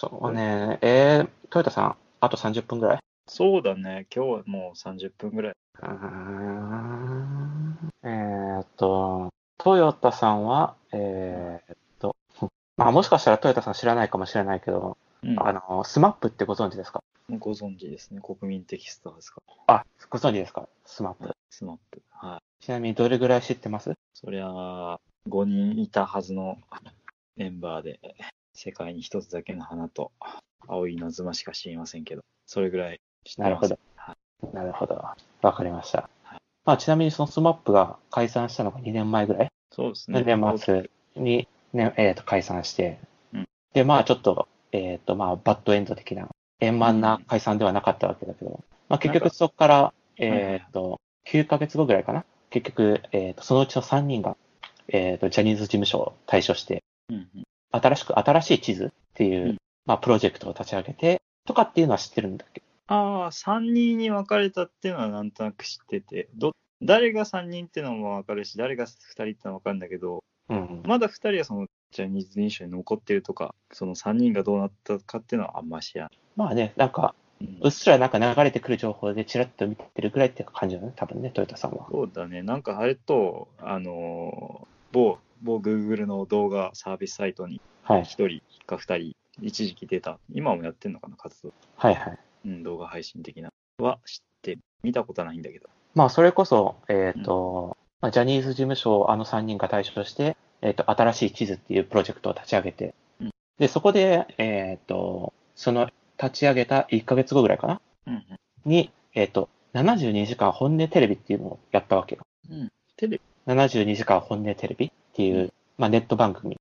そうね。えー、トヨタさん、あと30分ぐらい？そうだね。今日はもう30分ぐらい。えーっと、トヨタさんは、えーっと、まあもしかしたらトヨタさん知らないかもしれないけど、うん。あの、スマップってご存知ですか？ご存知ですね。国民的スターですか。あ、ご存知ですか？スマップ。スマップ。はい。ちなみにどれぐらい知ってます？そりゃあ、5人いたはずのメンバーで、世界に一つだけの花と、青い稲妻しか知りませんけど、それぐらい。なるほど。はなるほど。わかりましたはい。まあちなみにそのスマップが解散したのが2年前ぐらい？そうですね。年末に、ね、えっ、と、解散して、うんで、まあちょっと、えっ、と、まあバッドエンド的な、円満な解散ではなかったわけだけど、まあ結局そこから、はいえっ、と、9ヶ月後ぐらいかな？結局、えっ、と、そのうちの3人が、えっ、と、ジャニーズ事務所を退所して、うんうん。新しく、新しい地図っていう、うんまあプロジェクトを立ち上げて、とかっていうのは知ってるんだけ？ど、ああ、3人に分かれたっていうのはなんとなく知ってて、ど誰が3人っていうのも分かるし、誰が2人ってのは分かるんだけど、うん。まだ2人はそのジャニーズ事務所に残ってるとか、その3人がどうなったかっていうのはあんま知らない。まあね、なんか、うんうっすらなんか流れてくる情報でチラッと見てるぐらいって感じだね、多分ね、トヨタさんは。そうだね、なんかあれと、あのー某、某 Google の動画サービスサイトにはい1。人か2人、一時期出た、今もやってんのかな、活動。はいはい。うん、動画配信的な。は知って、見たことはないんだけど。まあ、それこそ、えっ、と、まあ、ジャニーズ事務所をあの3人が対象して、えっ、と、新しい地図っていうプロジェクトを立ち上げて、うんで、そこで、えっ、と、その立ち上げた1ヶ月後ぐらいかな？うんに、えっ、と、72時間本音テレビっていうのをやったわけよ。うん。うん。テレビ？72時間本音テレビっていう、うんまあ、ネット番組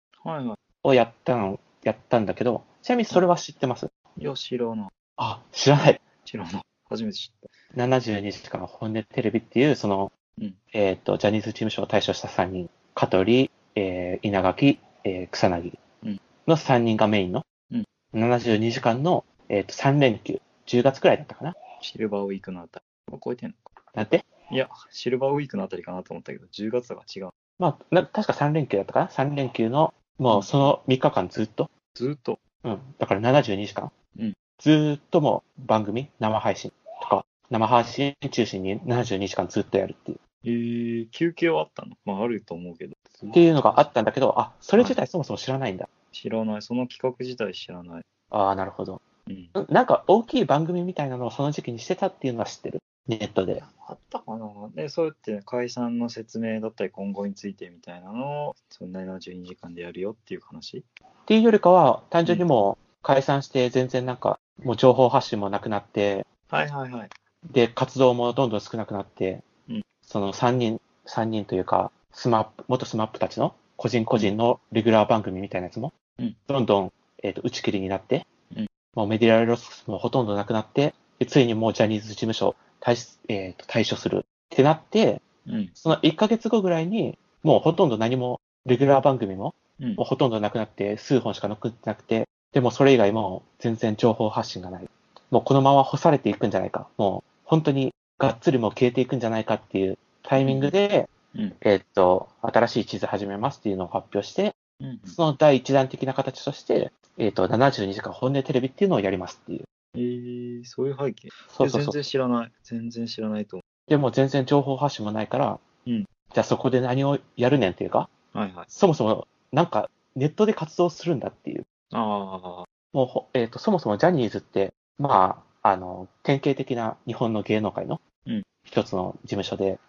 をやったの、やったんだけど、ちなみにそれは知ってます？い。いや、知らない。あ、知らない。知らない。初めて知っ72時間本音テレビっていう、その、うんえっ、と、ジャニーズ事務所を対象した3人、香取、えー稲垣、えー草薙うんの3人がメインの、うん72時間の、えっ、と、3連休、10月くらいだったかな？た。シルバーウィークのあたり。超えてんのか。て？いや、シルバーウィークのあたりかなと思ったけど、10月は違う。まあ、な確か3連休だったかな ?3 連休の、もうその3日間ずっと、ずーっと。うん、だから72時間、うんずーっともう番組、生配信とか、生配信中心に72時間ずっとやるっていう。えー、休憩はあったの？まあ、あると思うけど。っていうのがあったんだけど、あ、それ自体そもそも知らないんだ。知らない。その企画自体知らない。ああ、なるほど。うん。うんなんか大きい番組みたいなのをその時期にしてたっていうのは知ってる。ネットで。あったかな？で、そうやって解散の説明だったり今後についてみたいなのを、そんな72時間でやるよっていう話？っていうよりかは、単純にもう解散して全然なんか、もう情報発信もなくなって、はいはいはい。で、活動もどんどん少なくなって、うん。その3人、三人というか、スマップ、元スマップたちの個人個人のレギュラー番組みたいなやつも、うん。どんどん、えっ、と、打ち切りになって、うん。もうメディア露出もほとんどなくなって、でついにもうジャニーズ事務所退,、えーと退所するってなって、うん。その1ヶ月後ぐらいに、もうほとんど何も、レギュラー番組も、うんもうほとんどなくなって、数本しか残ってなくて、でもそれ以外も全然情報発信がない。もうこのまま干されていくんじゃないか。もう本当にがっつりもう消えていくんじゃないかっていうタイミングで、うん。えーっと、新しい地図始めますっていうのを発表して、うん。その第一弾的な形として、えーっと、72時間本音テレビっていうのをやりますっていう。えー、そういう背景全そうそうそう。然知らない。全然知らないと思でも全然情報発信もないから、うんじゃあそこで何をやるねんっていうか、う。はいはい。そもそもなんかネットで活動するんだっていう。あもうほ、えっ、と、そもそもジャニーズって、まあ、あの、典型的な日本の芸能界のうん一つの事務所で、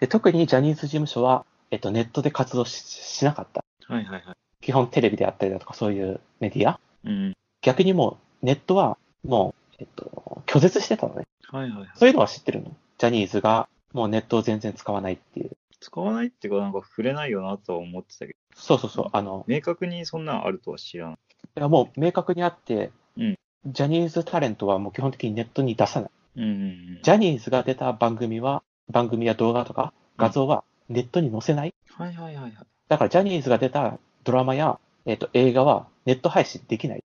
で特にジャニーズ事務所は、えっ、と、ネットで活動ししなかった。あ。はいはいはい。基本テレビであったりだとかそういうメディア。うん。逆にもう、ネットはもう、えっ、と、拒絶してたのね。はいはいはい。そういうのは知ってるの？ジャニーズがもうネットを全然使わないっていう。使わないっていうか、なんか触れないよなとは思ってたけど、そうそうそう。あの、明確にそんなんあるとは知らない。いやもう明確にあって、うんジャニーズタレントはもう基本的にネットに出さない。うんうんうん。ジャニーズが出た番組は、番組や動画とか画像はネットに載せない。はいはいはいはい。だからジャニーズが出たドラマや、えっ、と、映画はネット配信できない。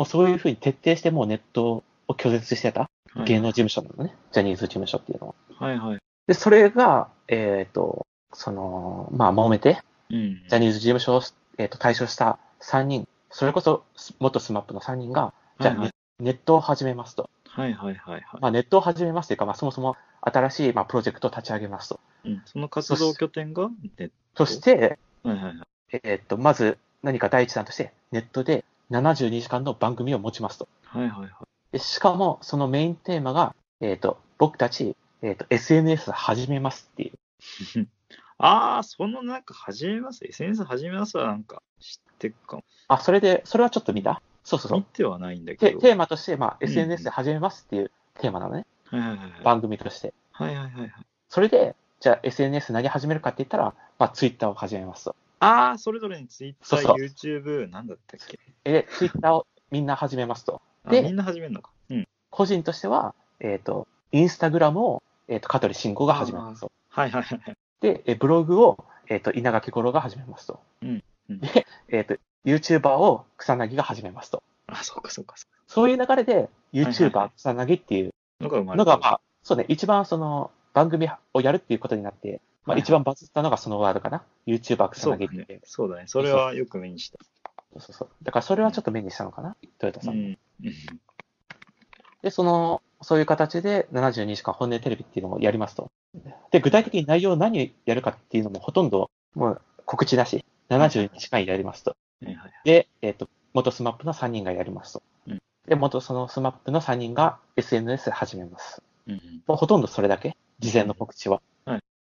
うん。もうそういうふうに徹底してもうネットを拒絶してた？はい芸能事務所なのね。ジャニーズ事務所っていうのは。はいはい。で、それが、えっ、と、その、まあ、揉めて、うん。ジャニーズ事務所を、えっ、と、退所した3人それこそ元スマップの3人が、じゃあ、はいはいネットを始めますと。はいはいはいはい。まあ、ネットを始めますというか、まあ、そもそも新しい、まあ、プロジェクトを立ち上げますと。うん、その活動拠点がネッそして、ト？はいはいはい。えーっと、まず何か第一弾として、ネットで72時間の番組を持ちますと。はいはいはい。でしかも、そのメインテーマが、えーっと、僕たち、えーっと、SNS 始めますっていう。ああ、そのなんか始めます？SNS 始めますはなんか知ってるかも。あ、それで、それはちょっと見た？そうそうそう。見てはないんだけで、ど。テーマとして、まあ、うん SNS で始めますっていうテーマなのね。はいはいはいはい。番組として。はいはいはいはい。それで、じゃあ SNS 何始めるかって言ったら、まあ、Twitter を始めますと。ああ、それぞれに Twitter、そうそう YouTube、なんだったっけ？で、Twitter をみんな始めますと。あでみんな始めるのか。うん。個人としては、えっ、と、インスタグラムを、えっ、と、香取慎吾が始めますと。はいはいはいはい。で、えブログを、えっ、と、稲垣吾郎が始めますと。うんうんで、えっ、と、YouTuber を草薙が始めますと。あ、そうかそうかそそういう流れで、YouTuber 草薙っていうう。のが。まあ、そうね、一番その、番組をやるっていうことになって、まあ、一番バズったのがそのワードかな。YouTuber 草彅って。そうだね。それはよく目にした。そうそうそう。だからそれはちょっと目にしたのかな、トヨタさん。うん。うんで、その、そういう形で72時間ホンネテレビっていうのをやりますと。で、具体的に内容を何やるかっていうのもほとんど、もう告知なし、72時間やりますと。はいはいで、えっ、と、元スマップの3人がやりますと。うんで、元そのスマップの3人が SNS 始めます。うんほとんどそれだけ、事前の告知は。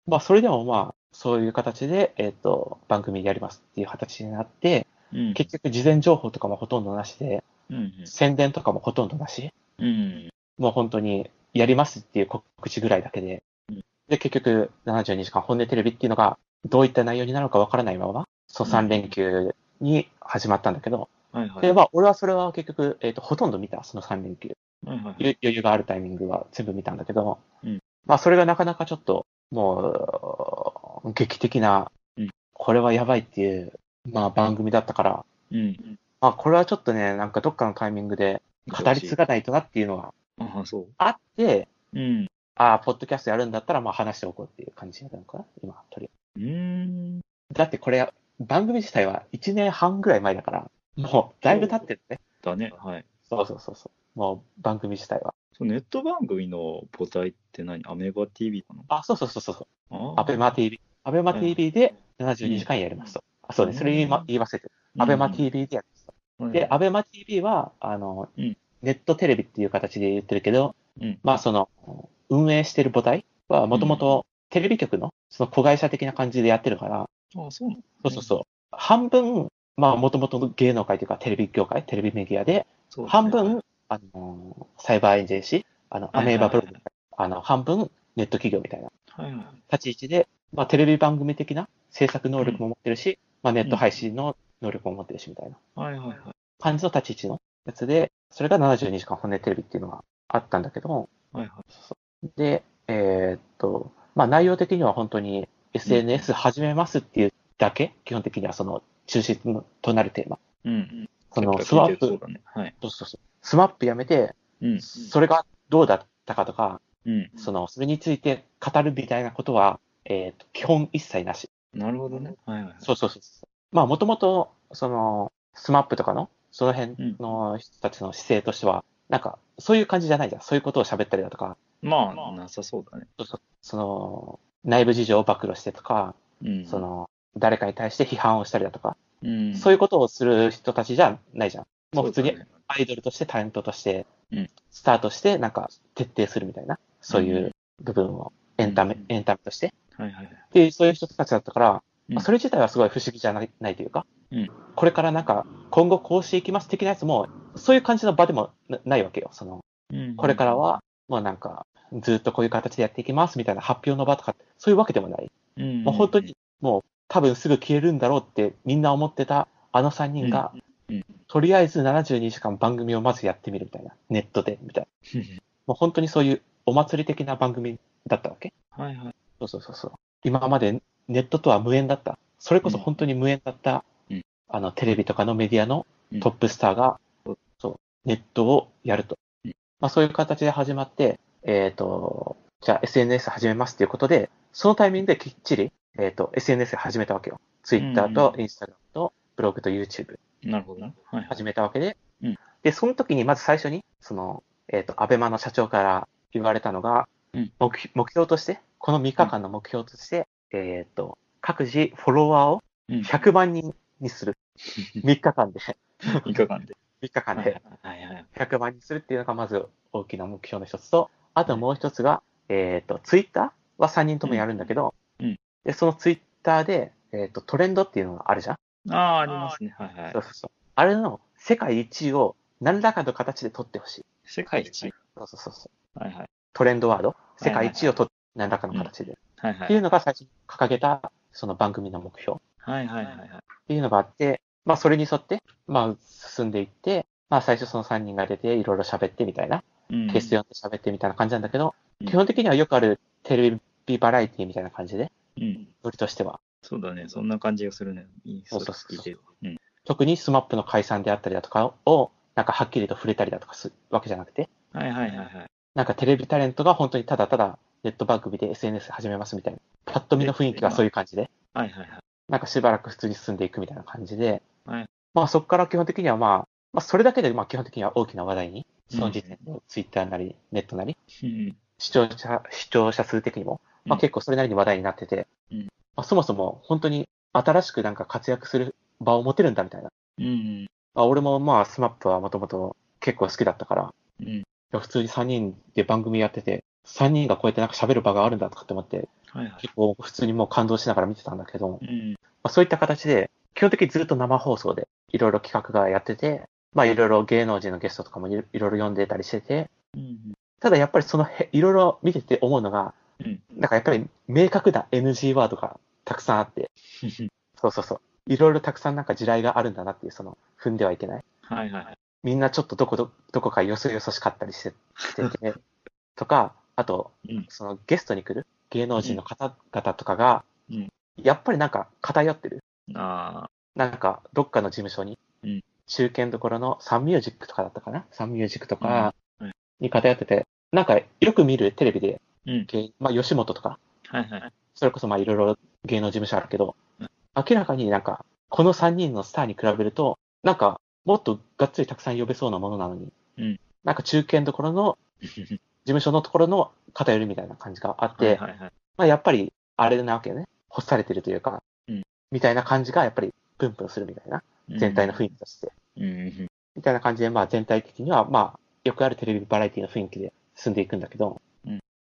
はいまあ、それでもまあ、そういう形で、えっ、と、番組やりますっていう形になって、うん。結局事前情報とかもほとんどなしで、うん宣伝とかもほとんどなし。うんうん。もう本当にやりますっていう告知ぐらいだけで。うん、で、結局72時間本音テレビっていうのがどういった内容になるのかわからないまま、そううん3連休に始まったんだけど、はいはい。で、まあ俺はそれは結局、えっ、と、ほとんど見た、その3連休。はいはいゆ余裕があるタイミングは全部見たんだけど、うん。まあそれがなかなかちょっと、もう、劇的なうん、これはやばいっていう、まあ番組だったから、うん。まあこれはちょっとね、なんかどっかのタイミングで語り継がないとなっていうのがあって、うん。ああ、ポッドキャストやるんだったら、まあ話しておこうっていう感じなのかな今、とりあうーん。えず。だってこれ、番組自体は1年半ぐらい前だから、もうだいぶ経ってるね。だね。はい。そうそうそうそう。もう番組自体は。ネット番組の母体って何？アメバ TV かな？あ、そうそうそうそうアベマ TV。アベマ TV で72時間やりますと。あそうね、それ言い,、ま、言い忘れてる。アベマ TV でやりますと。マで、アベマ TV は、あの、うん。ネットテレビっていう形で言ってるけど、うん。まあその、運営してる母体はもともとテレビ局のその子会社的な感じでやってるから、ああ、そうなのそうそうそう。半分、まあもともと芸能界というかテレビ業界、テレビメディアで、そうだね。半分、あの、サイバーエンジェンシー、あの、アメーバブログ、あの、半分ネット企業みたいな。立ち位置で、まあテレビ番組的な制作能力も持ってるし、まあネット配信の能力も持ってるしみたいなはいはいはい。感じの立ち位置のやつで、それが72時間本音テレビっていうのがあったんだけど、はいはい。で、えーっと、まあ内容的には本当に SNS 始めますっていうだけ、基本的にはその中心となるテーマ。うんうん。そのスマップ、そうだね。はい。そうそうそう。スマップやめて、うん。それがどうだったかとか、うん。その、それについて語るみたいなことは、えーっと、基本一切なし。なるほどね。はいはい。そうそうそう。まあ、もともと、その、スマップとかの、その辺の人たちの姿勢としては、なんか、そういう感じじゃないじゃん。そういうことを喋ったりだとか、まあ、なさそうだね。そうそうその、内部事情を暴露してとか、うん。そ、の、誰かに対して批判をしたりだとか、うん。そういうことをする人たちじゃないじゃん。もう普通にアイドルとしてタレントとしてうん、スタートして、なんか徹底するみたいな、そういう部分をエンタメうん、エンタメとして。はいはいはい。で、そういう人たちだったから、それ自体はすごい不思議じゃないないというか、うんこれからなんか、今後こうしていきます的なやつも、そういう感じの場でもなないわけよ。その、うんこれから、は、もうなんか、ずっとこういう形でやっていきますみたいな発表の場とか、そういうわけでもない。うん。もう本当に、もう多分すぐ消えるんだろうってみんな思ってたあの3人が、とりあえず72時間番組をまずやってみるみたいな。ネットで、みたいな。もう本当にそういうお祭り的な番組だったわけはいはい。そうそうそうそう。今までネットとは無縁だった。それこそ本当に無縁だった、うんあの、テレビとかのメディアのうんトップスターが、うんそう、ネットをやると。うんまあそういう形で始まって、えっ、と、じゃあ SNS 始めますっていうことで、そのタイミングできっちり、えっ、と、SNS 始めたわけよ。Twitter とうん Instagram とブログと YouTube なるほどな。はいはい。始めたわけで、うんで、その時にまず最初に、その、えっ、と、アベマの社長から言われたのが、うん目標目標として、この3日間の目標として、えっ、と、各自フォロワーをうん。100万人にする。3日間で、いかがんで。3日間はいではいはい。100万人にするっていうのがまず大きな目標の一つと、あともう一つが、えっ、と、ツイッターは3人ともやるんだけど、うんうんで、そのツイッターで、えっ、と、トレンドっていうのがあるじゃんああ、ありますね。はいはいそう。そうそう。あれの世界一位を何らかの形で取ってほしい。世界一？そうそうそうそう。はいはい。トレンドワード、世界一位を取って何らかの形で。はいはい。っていうのが最初に掲げた、その番組の目標っはいはいはいはい。ていうのがあって、まあそれに沿って、まあ進んでいって、まあ最初その3人が出ていろいろ喋ってみたいな、うんゲスト呼んで喋ってみたいな感じなんだけど、うん基本的にはよくあるテレビバラエティみたいな感じで、うん。ノリとしては。そうだね。そんな感じがするね。いい。そうそうそう聞いてる。うん。特にスマップの解散であったりだとかを、なんかはっきりと触れたりだとかするわけじゃなくて、はいはいはいはい。なんかテレビタレントが本当にただただネット番組で SNS 始めますみたいな。パッと見の雰囲気がそういう感じで、はいはいはい。なんかしばらく普通に進んでいくみたいな感じで、はいまあそこから基本的にはまあ、まあそれだけでまあ基本的には大きな話題に、その時点でツイッターなりネットなり、うん。視聴者、視聴者数的にも、まあうん結構それなりに話題になってて、うんまあそもそも本当に新しくなんか活躍する場を持てるんだみたいな。うん。まあ俺もまあスマップはもともと結構好きだったから、うん。普通に3人で番組やってて、3人がこうやってなんか喋る場があるんだとかって思って、はいはい。結構普通にもう感動しながら見てたんだけど、うん。まあ、そういった形で、基本的にずっと生放送でいろいろ企画がやってて、まあいろいろ芸能人のゲストとかもいろいろ呼んでたりしてて、うん。ただやっぱりそのへいろいろ見てて思うのが、うん。なんかやっぱり明確な NG ワードがたくさんあって、そうそうそう。いろいろたくさんなんか地雷があるんだなっていう、その、踏んではいけない。はいはいはい。みんなちょっとどこど、どこかよそよそしかったりしてしてて、とか、あと、うん。そのゲストに来る芸能人の方々とかが、うんやっぱりなんか偏ってる。あなんか、どっかの事務所に、うん中堅どころのサンミュージックとかだったかな？サンミュージックとかに偏ってて、なんかよく見るテレビで、あ。うん。芸まあ吉本とか、はいはい。それこそまあいろいろ芸能事務所あるけどうん、明らかになんか、この3人のスターに比べると、なんか、もっとがっつりたくさん呼べそうなものなのに、うんなんか中堅どころの事務所のところの偏りみたいな感じがあって、はいはいはい。まあやっぱり、あれなわけよね。干されてるというか、うんみたいな感じがやっぱりプンプンするみたいな、全体の雰囲気として。うん。みたいな感じで、まあ全体的には、まあ、よくあるテレビバラエティの雰囲気で進んでいくんだけど、うん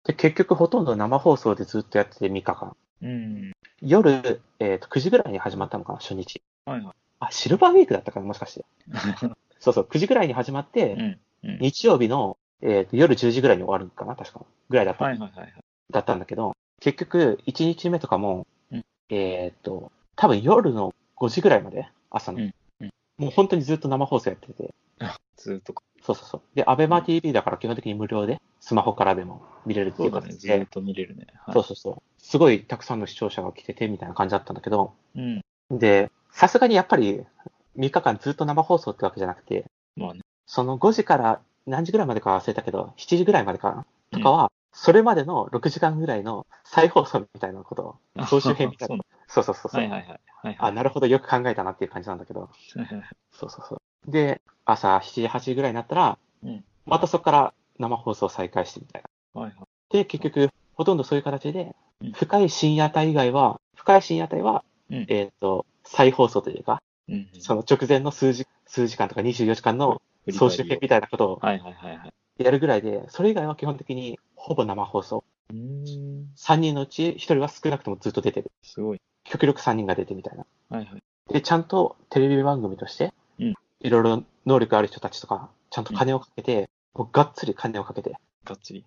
で結局ほとんど生放送でずっとやってて3日間。うん。夜、えっ、と、9時ぐらいに始まったのかな、初日。はいはい。あ、シルバーウィークだったかな、もしかして。そうそう、9時ぐらいに始まって、うん。うん。日曜日の、えーと夜10時ぐらいに終わるのかな、確か。ぐらいだった,、はいはいはいはい。だったんだけど、結局、1日目とかも、うんえっ、と、多分夜の5時ぐらいまで、朝の。うんうんもう本当にずっと生放送やってて、ずーっとか。そうそうそう。で、アベマ TV だから基本的に無料で、スマホからでも見れるって。いうう形で、ずーっと見れるね。はいそうそうそう。すごいたくさんの視聴者が来ててみたいな感じだったんだけど、うん。で、さすがにやっぱり3日間ずっと生放送ってわけじゃなくて、まあね。その5時から何時ぐらいまでか忘れたけど、7時ぐらいまでかなとかは、それまでの6時間ぐらいの再放送みたいなことを、総集編みたいな。そうそうそうそう、はいはいはい。はいあ、なるほど、よく考えたなっていう感じなんだけど、そうそうそう。で、朝7時、8時ぐらいになったら、うんまたそこから生放送再開してみたいな。はいはい。で、結局、ほとんどそういう形でうん、深い深夜帯以外は、深い深夜帯は、うんえっ、と、再放送というか、うん。その直前の数時、数時間とか24時間の総集編みたいなことを。やるぐらいで、それ以外は基本的にほぼ生放送。うーん。3人のうち1人は少なくともずっと出てる。すごい。極力3人が出てみたいな。はいはい。で、ちゃんとテレビ番組としてうん、いろいろ能力ある人たちとか、ちゃんと金をかけて、もうがっつり金をかけて、がっつり。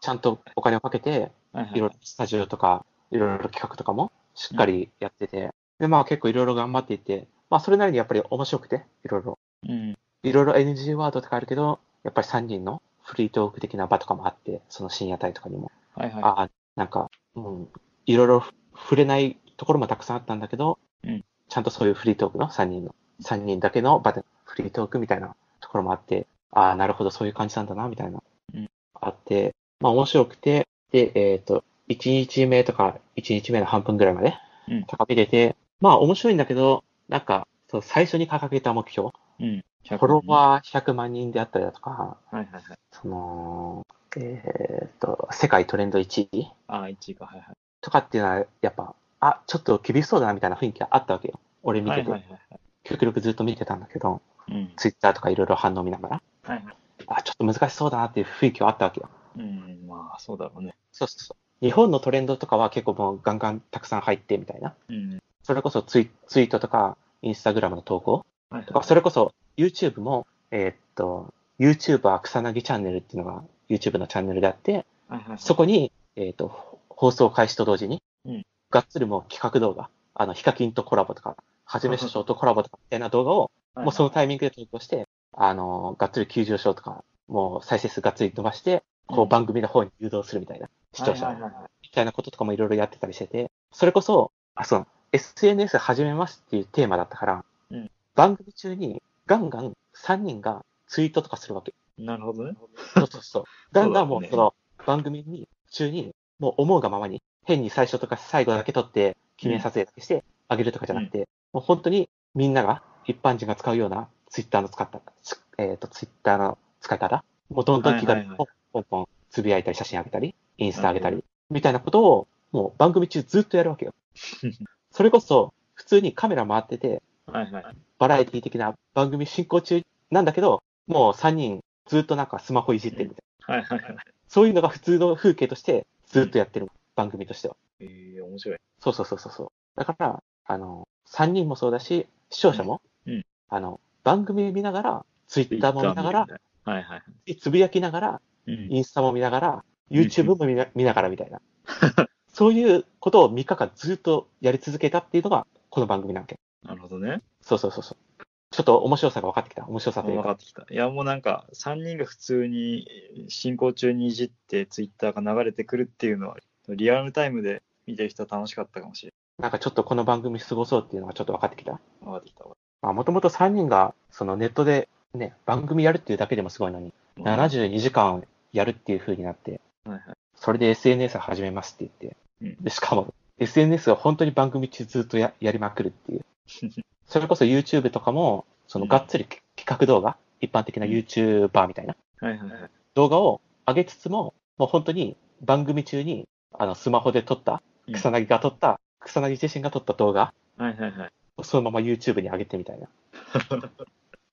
ちゃんとお金をかけて、いろいろスタジオとか、いろいろ企画とかもしっかりやってて、で、まあ結構いろいろ頑張っていて、まあそれなりにやっぱり面白くて、いろいろ。うん。いろいろ NG ワードとかあるけど、やっぱり3人のフリートーク的な場とかもあって、その深夜帯とかにも。はいはい。ああ、なんか、うん、いろいろ触れないところもたくさんあったんだけど、うんちゃんとそういうフリートークの3人の、3人だけの場でフリートークみたいなところもあって、ああ、なるほど、そういう感じなんだな、みたいな、うんあって、まあ面白くて、で、えっ、と、1日目とか、1日目の半分ぐらいまで、うんとか見てて、まあ面白いんだけど、なんか、そう最初に掲げた目標、うん。フォロワー100万人であったりだとか、ー。はいはいはい。その、えーっと、世界トレンド1位ああ、1位か。はいはい。とかっていうのは、やっぱ、あ、ちょっと厳しそうだなみたいな雰囲気があったわけよ。俺見てて、はいはいはいはい。極力ずっと見てたんだけど、うん。ツイッターとかいろいろ反応見ながら、はいはい。あ、ちょっと難しそうだなっていう雰囲気はあったわけよ。うん、まあ、そうだろうね。そうそうそう。日本のトレンドとかは結構もうガンガンたくさん入ってみたいな。うん。それこそツイツイートとか、インスタグラムの投稿はいとか、それこそ YouTube も、えーっと、YouTuber 草薙チャンネルっていうのが YouTube のチャンネルであって、はいはい。そこに、えーっと、放送開始と同時にうん、がっつりもう企画動画、あの、ヒカキンとコラボとか、はじめしょうとコラボとかみたいな動画を、もうそのタイミングで投稿して、あの、がっつり急上昇とか、もう再生数がっつり伸ばして、こう番組の方に誘導するみたいな、視聴者みたいなこととかもいろいろやってたりしてて、それこそ、あ、そう、SNS 始めますっていうテーマだったから、うん番組中にガンガン3人がツイートとかするわけ。なるほどね。そうそうそう。ガンガンもそうその番組に、中に、もう思うがままに、変に最初とか最後だけ撮って、記念撮影だけしてあげるとかじゃなくて、もう本当にみんなが、一般人が使うようなツイッターの使った、つえっ、と、ツイッターの使い方、もうどんどん気軽にポンポンつぶやいたり、写真あげたり、インスタあげたり、みたいなことを、もう番組中ずっとやるわけよ。それこそ、普通にカメラ回ってて、はいはい。バラエティ的な番組進行中なんだけど、もう3人ずっとなんかスマホいじってるみたいな。はいはいはい。そういうのが普通の風景としてずっとやってる番組としては。ええ面白い。そうそうそうそうそう。だから、あの、3人もそうだし、視聴者も、うんうんあの、番組見ながら、ツイッターも見ながら、はいはいはい。つぶやきながら、うんインスタも見ながら、YouTube も見な見ながらみたいな。そういうことを3日間ずっとやり続けたっていうのが、この番組なわけ。なるほどね。そうそうそうそう。ちょっと面白さが分かってきた。面白さというか。分かってきた。いや、もうなんか、3人が普通に進行中にいじって、ツイッターが流れてくるっていうのは、リアルタイムで見てる人は楽しかったかもしれなんかちょっとこの番組すごそうっていうのがちょっと分かってきた？分かってきたわ。まあ、もともと3人が、そのネットでね、番組やるっていうだけでもすごいのに、72時間やるっていう風になって、はいはい。それで SNS 始めますって言って、うんでしかも SNS を本当に番組中ずっとややりまくるっていう。それこそ YouTube とかも、そのがっつり企画動画、一般的な YouTuber みたいなはいはいはい。動画を上げつつも、もう本当に番組中に、あの、スマホで撮った、うん草薙が撮った、草薙自身が撮った動画はいはいはい。をそのまま YouTube に上げてみたいな。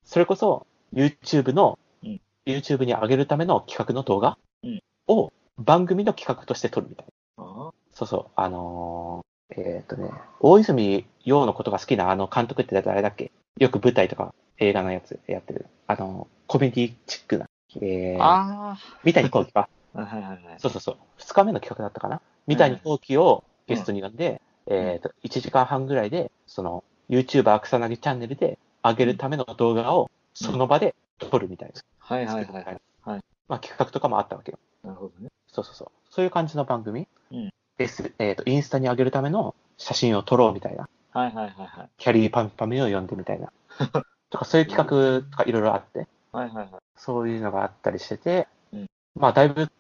それこそ YouTube の、うん YouTube に上げるための企画の動画うんを番組の企画として撮るみたいな。あそうそう、あのーえーっとね、大泉洋のことが好きなあの監督って誰だっけ？よく舞台とか映画のやつやってる。あの、コメディチックな。えー、あ三谷幸喜か。いはいはいはい。そうそうそう。二日目の企画だったかな？三谷幸喜をゲストに呼んで、えーっと、1時間半ぐらいで、その、YouTuber 草薙チャンネルで上げるための動画をその場で撮るみたいな。はいはいはいはい。はいまあ企画とかもあったわけよ。なるほどね。そうそうそう。そういう感じの番組。うん。えっ、と、インスタに上げるための写真を撮ろうみたいな。はいはいはいはい。キャリーパンパメを読んでみたいな。とか、そういう企画とかいろいろあって、はいはいはい。そういうのがあったりしてて、うんまあ、だいぶ、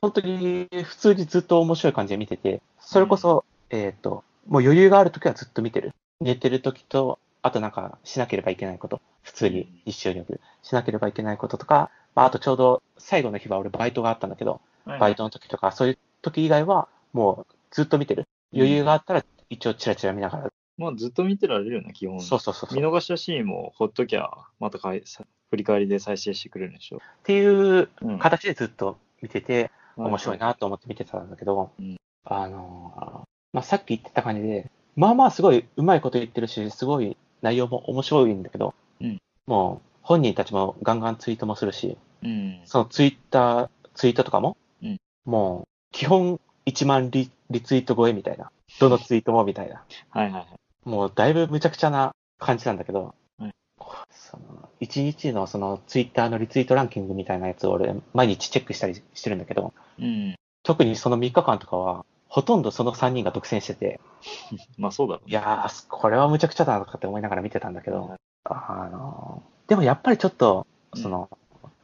本当に普通にずっと面白い感じで見てて、それこそ、えっ、と、もう余裕があるときはずっと見てる。寝てるときと、あとなんかしなければいけないこと、普通に日常に。しなければいけないこととか、まあ、あとちょうど最後の日は俺バイトがあったんだけど、バイトの時とか、そういう時以外は、もうずっと見てる。余裕があったら、一応チラチラ見ながら。まあずっと見てられるよね、基本。そうそうそうそう。見逃したシーンもほっときゃ、またかいさ振り返りで再生してくれるんでしょ。っていううん形でずっと見てて、面白いなと思って見てたんだけど、うんあのーまあ、さっき言ってた感じで、まあまあすごいうまいこと言ってるし、すごい内容も面白いんだけど、うんもう本人たちもガンガンツイートもするし、うん。そのツイッター、ツイートとかも、うんもう基本1万リリツイート超えみたいな。どのツイートもみたいな。はいはいはい。もうだいぶ無茶苦茶な感じなんだけど、はいその1日のそのツイッターのリツイートランキングみたいなやつを俺毎日チェックしたりしてるんだけど、うん。特にその3日間とかは、ほとんどその3人が独占してて、まあそうだろうね。いやー、これは無茶苦茶だなとかって思いながら見てたんだけど、あのーでもやっぱりちょっと、その、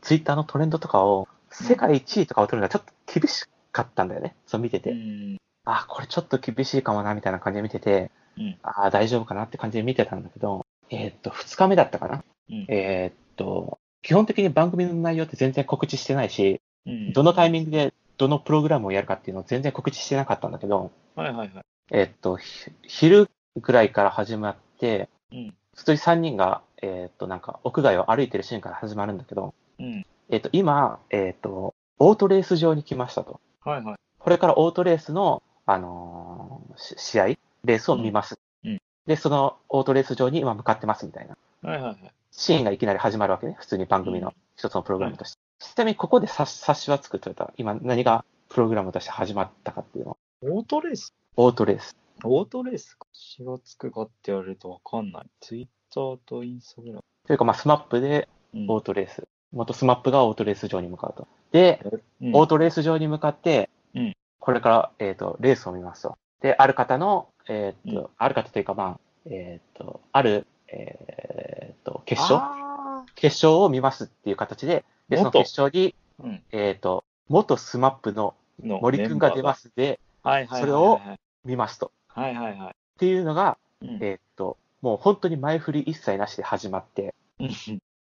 ツイッターのトレンドとかを、世界1位とかを取るのはちょっと厳しかったんだよね。そう見てて。うん。あ、これちょっと厳しいかもな、みたいな感じで見てて、うん。ああ、大丈夫かなって感じで見てたんだけど、えーっと、2日目だったかな。うん。えーっと、基本的に番組の内容って全然告知してないし、うん。どのタイミングでどのプログラムをやるかっていうのを全然告知してなかったんだけど、はいはいはい。えーっと、ひ昼ぐらいから始まって、うん。普通に3人が、えーっと、なんか、屋外を歩いてるシーンから始まるんだけど、うん。えーっと、今、えーっと、オートレース場に来ましたと。はいはい。これからオートレースの、あのーし試合、レースを見ます。うんうんで、そのオートレース場に今向かってますみたいなはいはいはい。シーンがいきなり始まるわけね。普通に番組の一つのプログラムとして。ちなみにここで察察しはつくと言ったら、今何がプログラムとして始まったかっていうの。オートレース？オートレース。オートレースか。察しがつくかって言われるとわかんない。ツイッターとインスタグラム。というか、まあ、スマップでうんオートレース。元スマップがオートレース場に向かうと。で、うんオートレース場に向かって、うんこれから、えっ、と、レースを見ますと。で、ある方の、えっ、と、うんある方というか、まあ、えっ、と、ある、えっ、と、決勝あ決勝を見ますっていう形で、で、その元決勝に、ーうん。えっ、と、元スマップのの森くんが出ま。すで、はいはいはいはい。それを見ますと。はいはいはい。っていうのが、うんえっ、と、もう本当に前振り一切なしで始まって、うん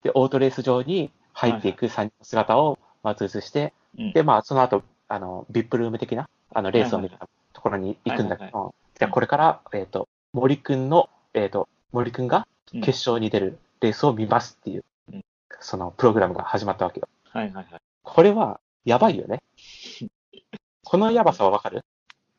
で、オートレース場に入っていく3人の姿をまず映して、うんで、まあ、その後、あの、ビップルーム的な、あの、レースを見るところに行くんだけど、じゃあこれから、えっ、と、森くんの、えっ、と、森くんがうん決勝に出るレースを見ますっていう、うんそのプログラムが始まったわけよ。はいはいはこれは、やばいよね。このやばさはわかる？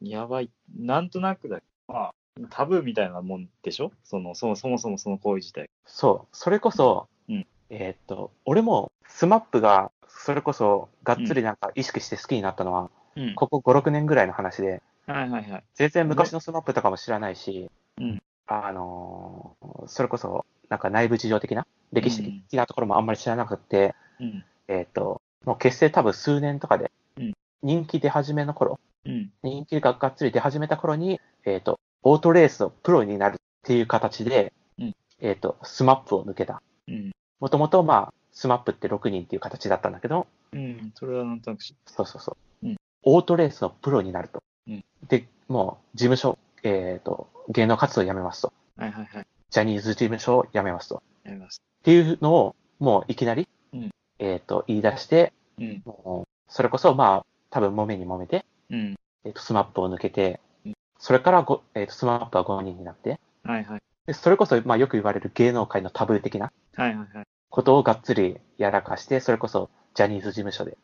い。やばい。なんとなくだ。まあ、タブーみたいなもんでしょ？その、そもそもそもその行為自体。そう。それこそ、うんえーっと、俺も、スマップが、それこそ、がっつりなんか意識して好きになったのは、うんここ5、6年ぐらいの話で、はいはいはい。全然昔のスマップとかも知らないし、うんあのーそれこそ、なんか内部事情的な、歴史的なところもあんまり知らなくて、うん。えーっと、もう結成多分数年とかでうん、人気出始めの頃、うん。人気ががっつり出始めた頃に、えーっと、オートレースのプロになるっていう形で、うんえーっと、スマップを抜けた。うん。もともと、まあ、スマップって6人っていう形だったんだけど、うん。それはなんとなくし。そうそうそう。うんオートレースのプロになると。うんで、もう、事務所、えっ、と、芸能活動を辞めますと。はいはいはい。ジャニーズ事務所を辞めますと。っていうのを、もういきなり、うんえっ、と、言い出して、うん。もう、それこそ、まあ、多分揉めに揉めて、うん。えっ、と、スマップを抜けてうん、それからご、えっ、と、スマップは5人になって、はいはい。で、それこそ、まあ、よく言われる芸能界のタブー的なはいはいはい。ことをがっつりやらかして、それこそ、ジャニーズ事務所で。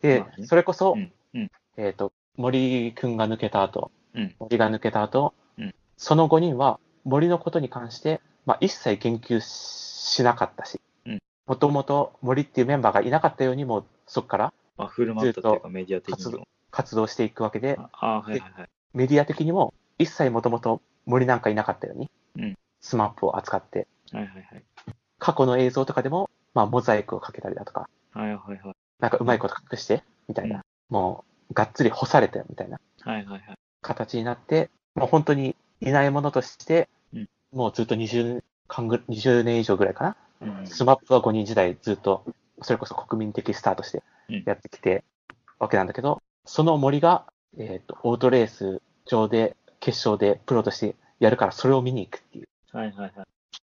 でまあ、ねそれこそ、うん。うん。えっ、と、森くんが抜けた後、うん森が抜けた後、うんその5人は森のことに関して、まあ、一切言及しなかったしうん、もともと森っていうメンバーがいなかったようにも、そこからまあ、振る舞ったというかメディア的活動にも。活動していくわけで、はいはいはい。メディア的にも一切もともと森なんかいなかったように、うんスマップを扱って、はいはいはい。過去の映像とかでも、まあ、モザイクをかけたりだとか、はいはいはい。なんかうまいこと隠して、みたいな、もう、がっつり干されてみたいなはいはいはい。形になって、もう本当にいないものとして、うんもうずっと20間ぐ20年以上ぐらいかな？うん。スマップは5人時代ずっと、それこそ国民的スターとしてうんやってきてわけなんだけど、その森が、えっ、と、オートレース場で決勝でプロとしてやるからそれを見に行くっていう、はいはいはい。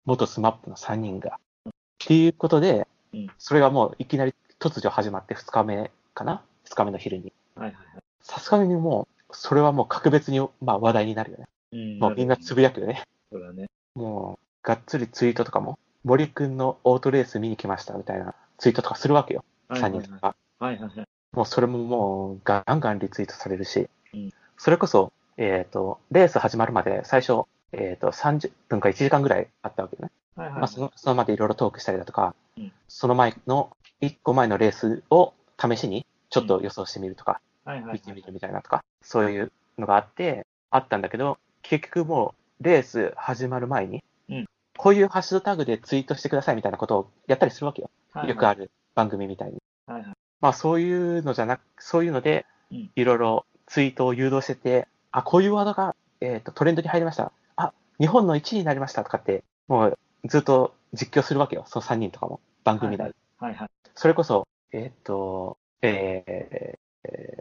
元スマップの3人が。っていうことでうん、それがもういきなり突如始まって2日目かな ?2 日目の昼に。はいはいはい。さすがにもう、それはもう格別に、まあ、話題になるよね。うんもうみんなつぶやくよね。そうだね。もう、がっつりツイートとかも、森くんのオートレース見に来ましたみたいなツイートとかするわけよ。3はいはいはい。人とか。はいはいはい。もうそれももう、ガンガンリツイートされるし、うんそれこそ、えっ、と、レース始まるまで最初、えっ、と、30分か1時間ぐらいあったわけね。はいはいまあ、その、そのまでいろいろトークしたりだとか、うんその前の、1個前のレースを試しに、ちょっと予想してみるとか、はいはいはい見てみるみたいなとか、そういうのがあって、あったんだけど、結局もう、レース始まる前に、うんこういうハッシュタグでツイートしてくださいみたいなことをやったりするわけよ。はい。よくある番組みたいに。はいはい。まあそういうのじゃなく、そういうのでうん、いろいろツイートを誘導してて、あ、こういうワードが、えっ、と、トレンドに入りました。あ、日本の1位になりましたとかって、もうずっと実況するわけよ。その3人とかも。番組内で。はいはい。それこそ、えーっと、えーえ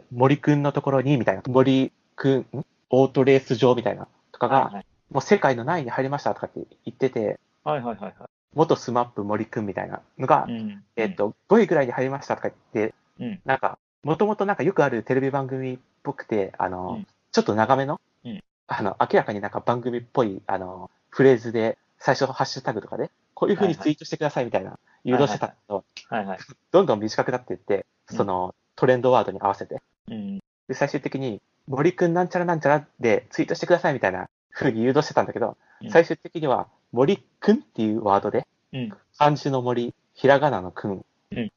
ー森くんのところに、みたいな、森くん、ん？オートレース場みたいな、とかが、はいはい。もう世界の何位に入りましたとかって言ってて、はいはいはいはい。元スマップ森くんみたいなのが、うん。えっ、と、5位ぐらいに入りましたとか言って、うん。なんか、もともとなんかよくあるテレビ番組っぽくて、あの、うんちょっと長めの、うんあの、明らかになんか番組っぽい、あの、フレーズで、最初ハッシュタグとかで、こういう風にツイートしてくださいみたいな、誘導してたけど。どんどん短くなっていって、うんその、トレンドワードに合わせて、うん。で、最終的に、森くんなんちゃらなんちゃらでツイートしてくださいみたいな風に誘導してたんだけど、うん最終的には、森くんっていうワードで、うん。漢字の森、ひらがなのくん。うん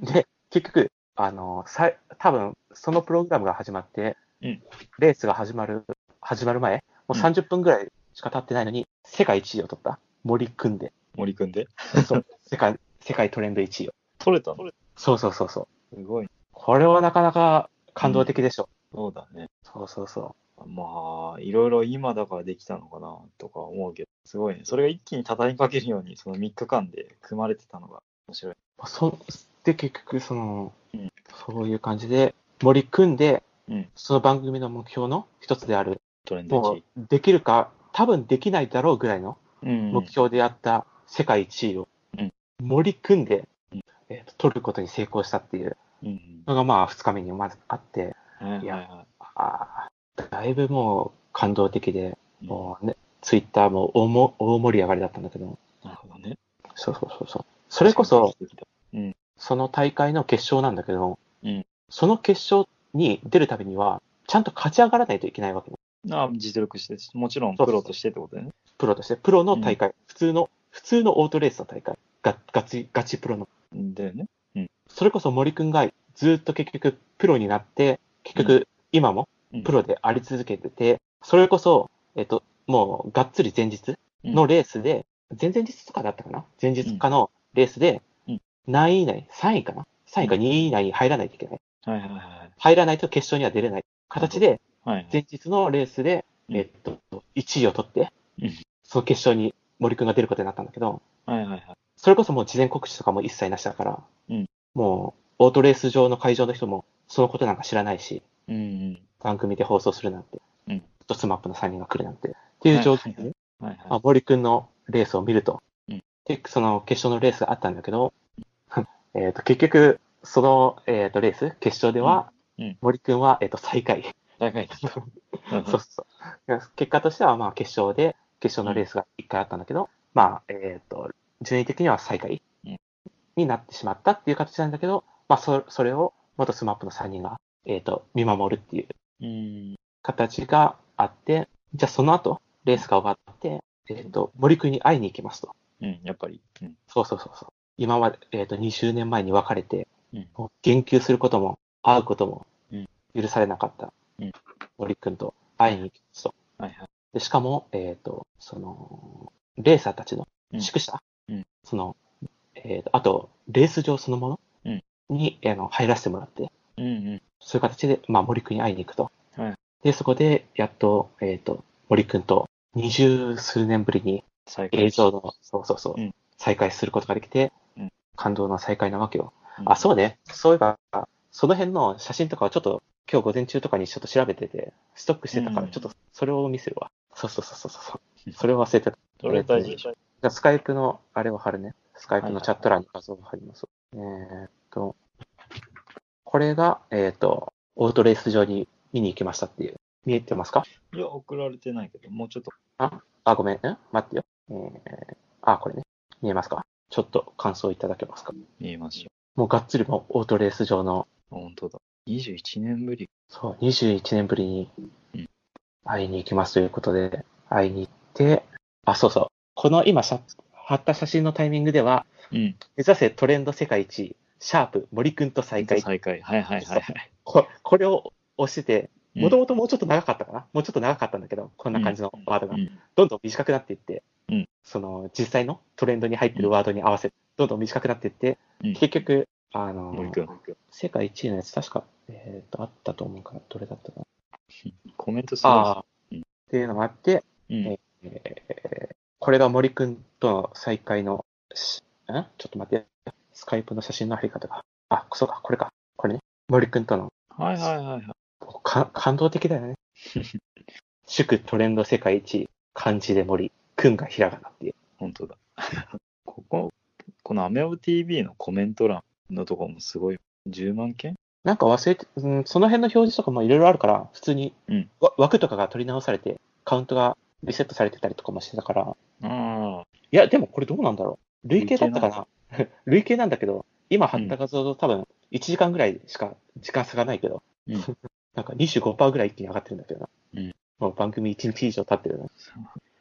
で、結局、あの、さい多分そのプログラムが始まって、うんレースが始まる、始まる前、もう30分ぐらいしか経ってないのに、世界1位を取った。森くんで。森くんで？そう世界、世界トレンド1位を。取れたの？そうそうそうそう。すごい。これはなかなか感動的でしょ。そうだね。そうそうそまあ、いろいろ今だからできたのかなとか思うけど、すごいね。それが一気に畳みかけるように、その3日間で組まれてたのが面白い。う。そで、結局、その、うんそういう感じで、森くんで、うん。その番組の目標の一つである、トレンド1も位。う、できるか、多分できないだろうぐらいのうん目標であった世界一位をうん森組んで、うんえーと取ることに成功したっていううん。のがまあ2日目にまずあって、はいやはあーだいぶもう感動的で、い。もうね、ツイッターも大も大盛り上がりだったんだけど、なるほどね。そうそうそうそう。それこそ、うん。その大会の決勝なんだけど、うんその決勝に出るためには、ちゃんと勝ち上がらないといけないわけね。あ実力して、もちろんプロとしてってことだよね。プロとして、プロの大会、普通の、普通のオートレースの大会、がガチ、ガチプロのだよね。それこそ森くんがずっと結局プロになって、結局今もプロであり続けてて、それこそ、えっと、もうがっつり前日のレースで、前々日とかだったかな？前日かのレースでうん、何位以内 ?3 位かな ?3 位か2位以内に入らないといけない。はいはいはい。入らないと決勝には出れない形で、はい。前日のレースで、うんえっと、1位を取ってうん、その決勝に森くんが出ることになったんだけど、はいはいはい。それこそもう事前告知とかも一切なしだから、うんもう、オートレース場の会場の人も、そのことなんか知らないし、うんうん。番組で放送するなんて、うん。とスマップの3人が来るなんて、っていう状況で、はいはい。まあ、森くんのレースを見ると、うん。で、その決勝のレースがあったんだけど、えっと、結局、その、えっと、レース、決勝では、うん。うん。森くんは、えっと、最下位。最下位。そうそう。そう。結果としては、まあ、決勝で、決勝のレースが1回あったんだけど、まあ、えっ、と、順位的には最下位うん。になってしまったっていう形なんだけど、まあ、そそれを元スマップの3人が、えっ、と、見守るっていううん。形があって、じゃあその後、レースが終わって、えっ、と、森くんに会いに行きますと。うん、やっぱり。うん。そうそうそうそう。今まで、えっ、と、20年前に別れて、うん言及することも、会うこともうん、許されなかった、うん森くんと会いに行きますと。はいはい。で、しかも、えっ、と、その、レーサーたちのうん宿舎、うんその、えっ、と、あと、レース場そのもの？うんに、あの入らせてもらって、うんうん。そういう形で、まあ、森くんに会いに行くと。はいで、そこで、やっと、えっ、と、森くんと二十数年ぶりに映像の、そうそうそう、うん再会することができて、うん感動の再会なわけよ。うんあ、そうね。そういえば、その辺の写真とかはちょっと、今日午前中とかにちょっと調べてて、ストックしてたから、うんちょっとそれを見せるわ。そうそうそうそうそう。それを忘れてた。それ大事でしょ。じゃあ、スカイプの、あれを貼るね。スカイプのはいはいチャット欄に画像を貼ります。えーっと、これが、えーっと、オートレース場に見に行きましたっていう。見えてますか？いや、送られてないけど、もうちょっと。あ、ごめん。ん？待ってよ。えー、あ、これね。見えますか？ちょっと感想いただけますか？見えますよ。もうがっつりもうオートレース場の、本当だ。21年ぶり。そう、21年ぶりにうん会いに行きますということで、会いに行って、あ、そうそう。この今さ貼った写真のタイミングでは、うん。目指せトレンド世界一位、シャープ、森くんと再会。再開。はいはいはいはい。ここれを押してて、うん。もともともうちょっと長かったかな、もうちょっと長かったんだけど、こんな感じのワードが。うん。どんどん短くなっていって、うん。その実際のトレンドに入ってるワードに合わせて、どんどん短くなっていって、うん。結局、あの森くん。世界一位のやつ確か、えっ、と、あったと思うから、どれだったかな。コメントすごい。ああ、うん。っていうのがあって、うん。えーこれが森くんとの再会のし、ん？ちょっと待って、スカイプの写真の貼り方が。あ、そうか、これか。これね。森くんとの、はいはいはいはい。か感動的だよね。祝トレンド世界一、漢字で森、くんがひらがなっていう。本当だ。ここ、このアメオ TV のコメント欄のとこもすごい。10万件？なんか忘れて、うん、その辺の表示とかもいろいろあるから、普通にうんわ枠とかが取り直されて、カウントがリセットされてたりとかもしてたから、ああ。いや、でもこれどうなんだろう。累計だったかな？累計なんだけど、今貼った画像と多分1時間ぐらいしか時間差がないけど、うん なんか25%ぐらい一気に上がってるんだけどな。うんもう番組1日以上経ってるな。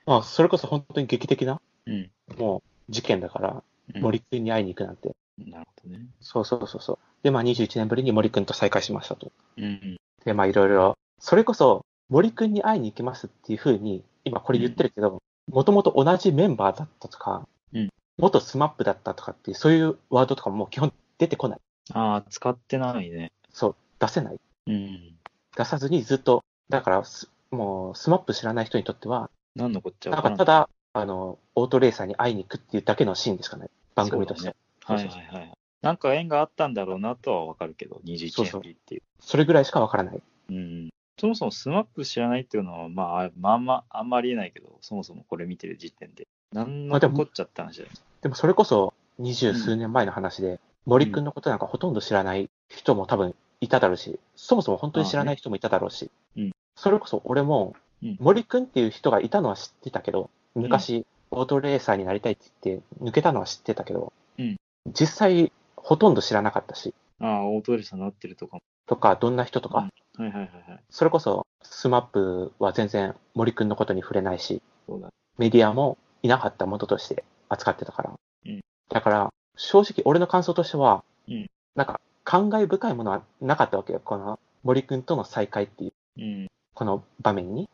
まあ、それこそ本当に劇的な、うん。もう事件だから、うん森くんに会いに行くなんて。なるほどね。そうそうそうそう。で、まあ21年ぶりに森くんと再会しましたと。うん。で、まあいろいろ、それこそ森くんに会いに行きますっていうふうに、今これ言ってるけど、もともと同じメンバーだったとか、うん元スマップだったとかっていう、そういうワードとかも基本出てこない。ああ、使ってないね。そう、出せない。うん。出さずにずっと、だからす、もうスマップ知らない人にとっては、何のこっちゃなんわかただ、あの、オートレーサーに会いに行くっていうだけのシーンでしかない。番組として。ねはいはいはい。なんか縁があったんだろうなとはわかるけど、21そうそう年ぶりっていう。それぐらいしかわからない。うん。そもそもスマップ知らないっていうのは、まあ、まあまあ、あんまり言えないけど、そもそもこれ見てる時点で。何のまあでもこっちゃって話だよ。でもそれこそ二十数年前の話で、森くんのことなんかほとんど知らない人も多分いただろうし、そもそも本当に知らない人もいただろうし、うんそれこそ俺もうん森くんっていう人がいたのは知ってたけど、昔オートレーサーになりたいって言って抜けたのは知ってたけど、うん実際ほとんど知らなかったし、ああ、オートレーサーになってるとかも。とかどんな人とか、はいはいはいはい。それこそスマップは全然森くんのことに触れないし、そうだ。メディアもいなかったものとして扱ってたから。うんだから、正直俺の感想としては、うんなんか、感慨深いものはなかったわけよ。この森くんとの再会っていう、うん。この場面に。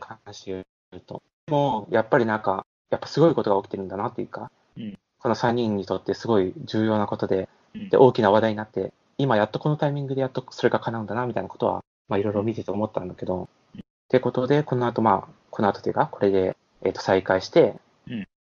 関して言うと。もう、やっぱりなんか、やっぱすごいことが起きてるんだなっていうか、うんこの3人にとってすごい重要なことで、うんで、大きな話題になって、今やっとこのタイミングでやっとそれが叶うんだな、みたいなことは、まあいろいろ見てて思ったんだけど、ってことで、この後まあ、この後というか、これで、えっ、と、再開して、うん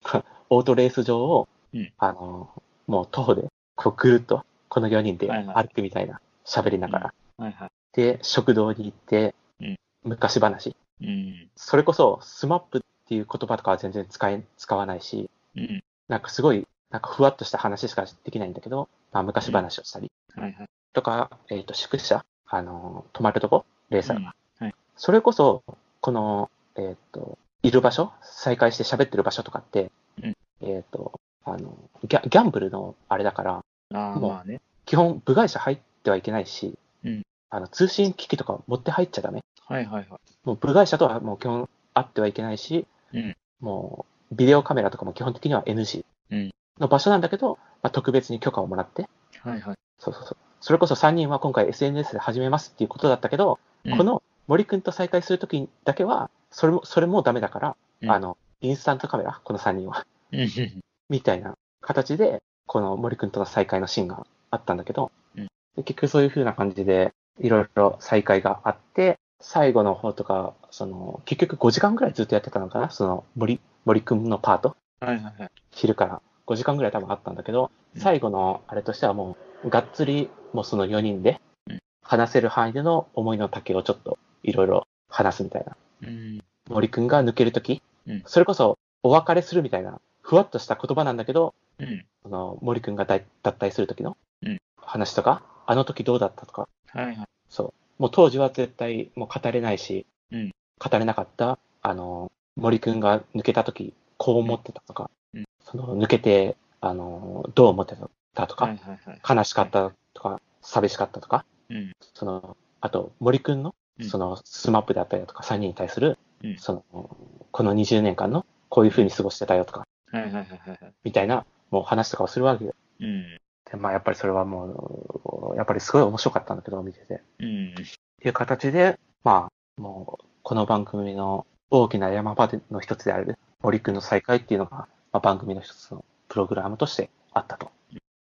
オートレース場を、うんあの、もう徒歩で、こうぐるっと、この4人ではいはい歩くみたいな、喋りながら。はいはい。で、食堂に行って、うん昔話。うん。それこそ、スマップっていう言葉とかは全然使え、使わないし、うん。なんかすごい、なんかふわっとした話しかできないんだけど、まあ昔話をしたり、はいはい。とか、えっ、と、宿舎、あの、泊まるとこ、レーサーが。うんはいそれこそ、この、えっ、と、いる場所、再開して喋ってる場所とかって、うんえっ、と、あのギャ、ギャンブルのあれだから、あね。基本部会社入ってはいけないし、うんあの通信機器とか持って入っちゃダメ。はいはいはい。もう部外者とはもう基本会ってはいけないし、うんもうビデオカメラとかも基本的には NG うんの場所なんだけど、まあ、特別に許可をもらって、はいはい。そうそうそう。それこそ3人は今回 SNS で始めますっていうことだったけど、うんこの森くんと再会するときだけは、それも、それもダメだから、うんあの、インスタントカメラ、この3人は、うん。みたいな形で、この森くんとの再会のシーンがあったんだけど、うんで結局そういう風な感じで、いろいろ再会があって、最後の方とか、その、結局5時間ぐらいずっとやってたのかなその森、森くんのパート。はいはいはい。昼から5時間ぐらい多分あったんだけど、うん最後のあれとしてはもう、がっつり、もうその4人でうん、話せる範囲での思いの丈をちょっといろいろ話すみたいな。うん。森くんが抜けるときうん、それこそお別れするみたいな、ふわっとした言葉なんだけど、うん。その森くんが脱脱退するときのうん話とか、あの時どうだったとか、はいはい。そう。もう当時は絶対もう語れないし、うん語れなかった、あの、森くんが抜けた時、こう思ってたとか、うんその抜けて、あの、どう思ってたとか、はいはいはい。悲しかったとか、寂しかったとか、うん。その、あと森くんのう、んそのスマップであったりだとか、3人に対する、うんその、この20年間のこういう風に過ごしてたよとか、はいはいはいはい。みたいな、もう話とかをするわけよ。うん。でまあやっぱりそれはもう、やっぱりすごい面白かったんだけど、見てて。うん。っていう形で、まあ、もう、この番組の大きな山場の一つである、森くんの再会っていうのが、まあ、番組の一つのプログラムとしてあったと。っ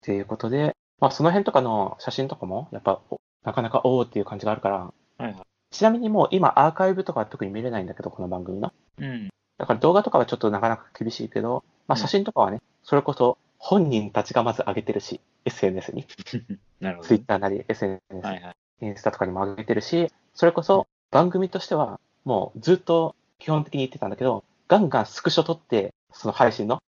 ていうことで、まあ、その辺とかの写真とかも、やっぱ、おなかなかおおっていう感じがあるから、はいはい。ちなみにもう今アーカイブとかは特に見れないんだけど、この番組の。うん。だから動画とかはちょっとなかなか厳しいけど、まあうん写真とかはね、それこそ本人たちがまず上げてるし、SNS に、なるほど。Twitter なり SNS、はいはい。インスタとかにも上げてるし、それこそ番組としてはもうずっと基本的に言ってたんだけど、ガンガンスクショ撮って、その配信の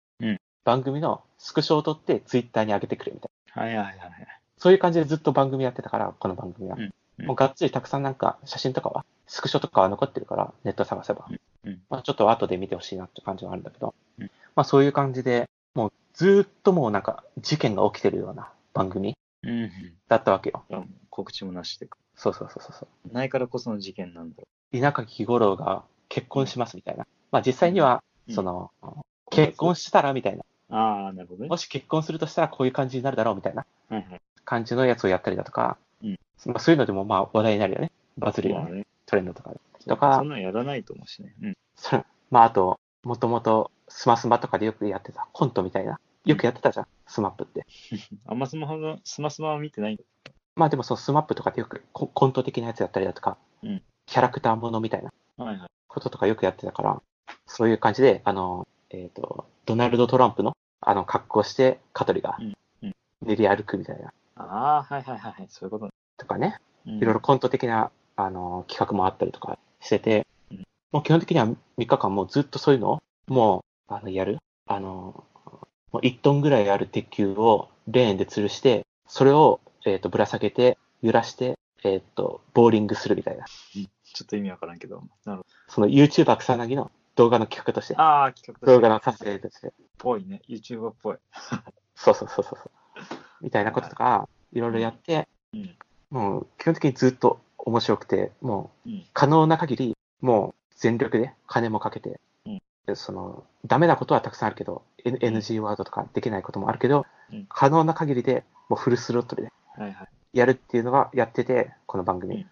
番組のスクショを撮ってツイッターに上げてくれみたいな。はいはいはいはい。そういう感じでずっと番組やってたから、この番組は。うんうんもうがっつりたくさんなんか写真とかは、スクショとかは残ってるから、ネット探せば。うんまあちょっと後で見てほしいなって感じはあるんだけど、うんまあそういう感じで、もうずーっともうなんか事件が起きてるような番組うんだったわけよ。うん。告知もなしで。そうそうそうそう。ないからこその事件なんだろ稲垣吾郎が結婚しますみたいな。まあ実際には、うんその、結婚したらみたいな。う。ああ、なるほどね。もし結婚するとしたらこういう感じになるだろうみたいな。感じのやつをやったりだとか、うんまあそういうのでもまあ話題になるよね。バズるよね。まあね。トレンドとかで。とかそんなんやらないと思うしね。うん。まああと、もともとスマスマとかでよくやってたコントみたいな。よくやってたじゃん、スマップって。あんまスマホの、スマスマは見てない。まあでもそのスマップとかでよくココント的なやつやったりだとか、うんキャラクターものみたいなはいはい。こととかよくやってたから、そういう感じで、あの、えっ、と、ドナルド・トランプの、あの、格好して、香取がうんうん練り歩くみたいな、ああ、はいはいはいはい。そういうこ。とかね、うんいろいろコント的な、あの、企画もあったりとかしててうん、もう基本的には3日間もうずっとそういうのを、もう、あの、やる。あの、もう1トンぐらいある鉄球をレーンで吊るして、それを、えっ、と、ぶら下げて、揺らして、えっ、と、ボーリングするみたいな。ちょっと意味わからんけど。なるほその YouTuber 草薙の動画の企画としてど。、ああ、企画動画の撮影として、ぽいね。YouTuber っぽい。そうそうそうそうそう。みたいなこととか、いろいろやって、うん。もう基本的にずっと面白くて、もううん。可能な限り、もう全力で金もかけて、うんでその、ダメなことはたくさんあるけど、N- NG ワードとかできないこともあるけど、うん可能な限りで、もうフルスロットルで。やるっていうのがやってて、この番組。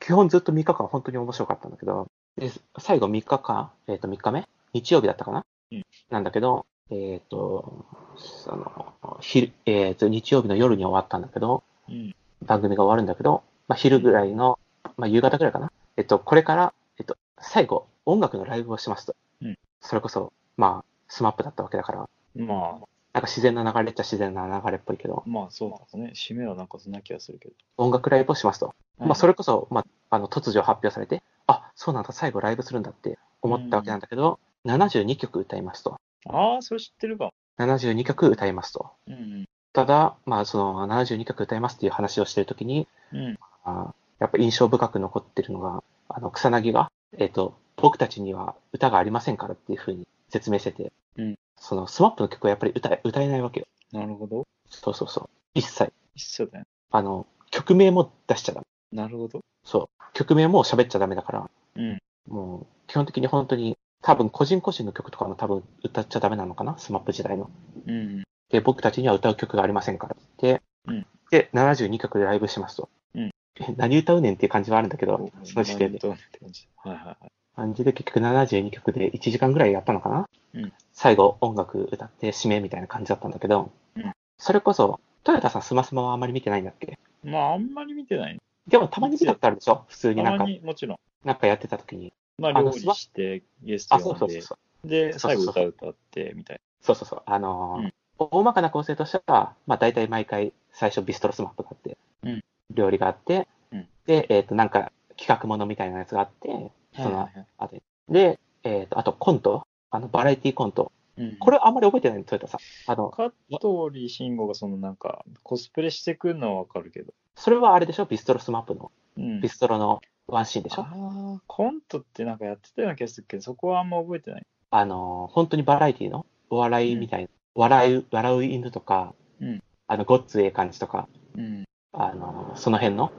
基本ずっと3日間本当に面白かったんだけど、で最後3日間、えっ、と3日目？日曜日だったかな、うんなんだけど、えっ、と、その、昼、えっ、と、日曜日の夜に終わったんだけど、うん。番組が終わるんだけど、まあ、昼ぐらいの、まあ、夕方ぐらいかな。えっと、これから、えっと、最後、音楽のライブをしますと。うんそれこそ、まあ、スマップだったわけだから、まあ、なんか自然な流れっちゃ自然な流れっぽいけど、まあそうなんですね。締めはなんかそんな気がするけど。音楽ライブをしますと。まあ、それ、れこそ、まあ、あの、突如発表されて、あ、そうなんだ、最後ライブするんだって思ったわけなんだけど、72曲歌いますと。ああ、それ知ってるかも。72曲歌いますと。うんただ、まあ、その72曲歌いますっていう話をしてるときに、うん。うん。あやっぱ印象深く残ってるのが、あの、草彅が、えっ、と、僕たちには歌がありませんからっていうふうに説明してて、うんそのスマップの曲はやっぱり歌え歌えないわけよ。なるほど。そうそうそう。一切。一緒だよ。あの、曲名も出しちゃダメ。なるほど。そう。曲名も喋っちゃダメだから、うん。もう、基本的に本当に、多分個人個人の曲とかも多分歌っちゃダメなのかなスマップ時代の。うん。で、僕たちには歌う曲がありませんからって言って、で、72曲でライブしますと。うんえ何歌うねんっていう感じはあるんだけど、その時点で。はいはいはい。感じで結局72曲で1時間ぐらいやったのかな、うん最後音楽歌って締めみたいな感じだったんだけど、うんそれこそ、トヨタさんスマスマはあんまり見てないんだっけ？まああんまり見てない。でもたまに見たことあるでしょ？普通になんか、にもちろん。なんかやってた時に。まあ料理して、ゲスト呼んで。で、最後歌歌って、みたいそうそうそう。あのーうん大まかな構成としては、まあ大体毎回最初ビストロスマップがあって、うん料理があって、うんで、えっ、と、なんか企画ものみたいなやつがあって、な。そのあとで、えっ、と、あとコント、あの、バラエティコント。うんこれあんまり覚えてないの、トヨタさん。あの、香取慎吾がそのなんか、コスプレしてくるのはわかるけど。それはあれでしょ？ビストロスマップの、うんビ。ストロのワンシーンでしょ？ああ、コントってなんかやってたような気がするけど、そこはあんま覚えてない。あの、本当にバラエティのお笑いみたいな、笑う、笑う犬とか、うんあの、ごっつええ感じとか、うん。あの、その辺の、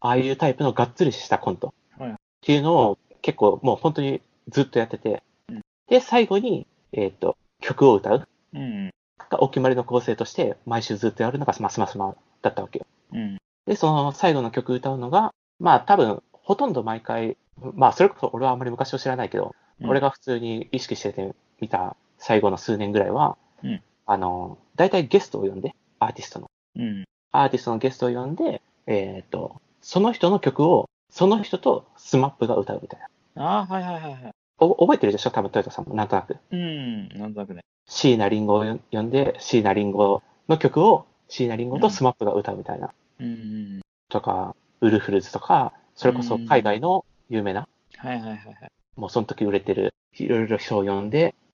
ああいうタイプのがっつりしたコント。はいっていうのを結構もう本当にずっとやってて、うんで、最後に、えっ、と、曲を歌ううん。がお決まりの構成として、毎週ずっとやるのがますますまだったわけよ。うん。で、その最後の曲歌うのが、まあ多分、ほとんど毎回、まあそれこそ俺はあんまり昔を知らないけど、うん俺が普通に意識してて見た最後の数年ぐらいは、うんあの、大体ゲストを呼んで、アーティストの。うん。アーティストのゲストを呼んで、えっ、と、その人の曲を、その人とスマップが歌うみたいな。ああ、はいはいはいはい。お覚えてるでしょ？多分トヨタさんもなんとなく。うん。なんとなくね。椎名林檎を呼んで、椎名林檎の曲を椎名林檎とスマップが歌うみたいな。うん。とか、ウルフルズとか、それこそ海外の有名な、はいはいはいはい。もうその時売れてる、いろいろ人を呼んで、うん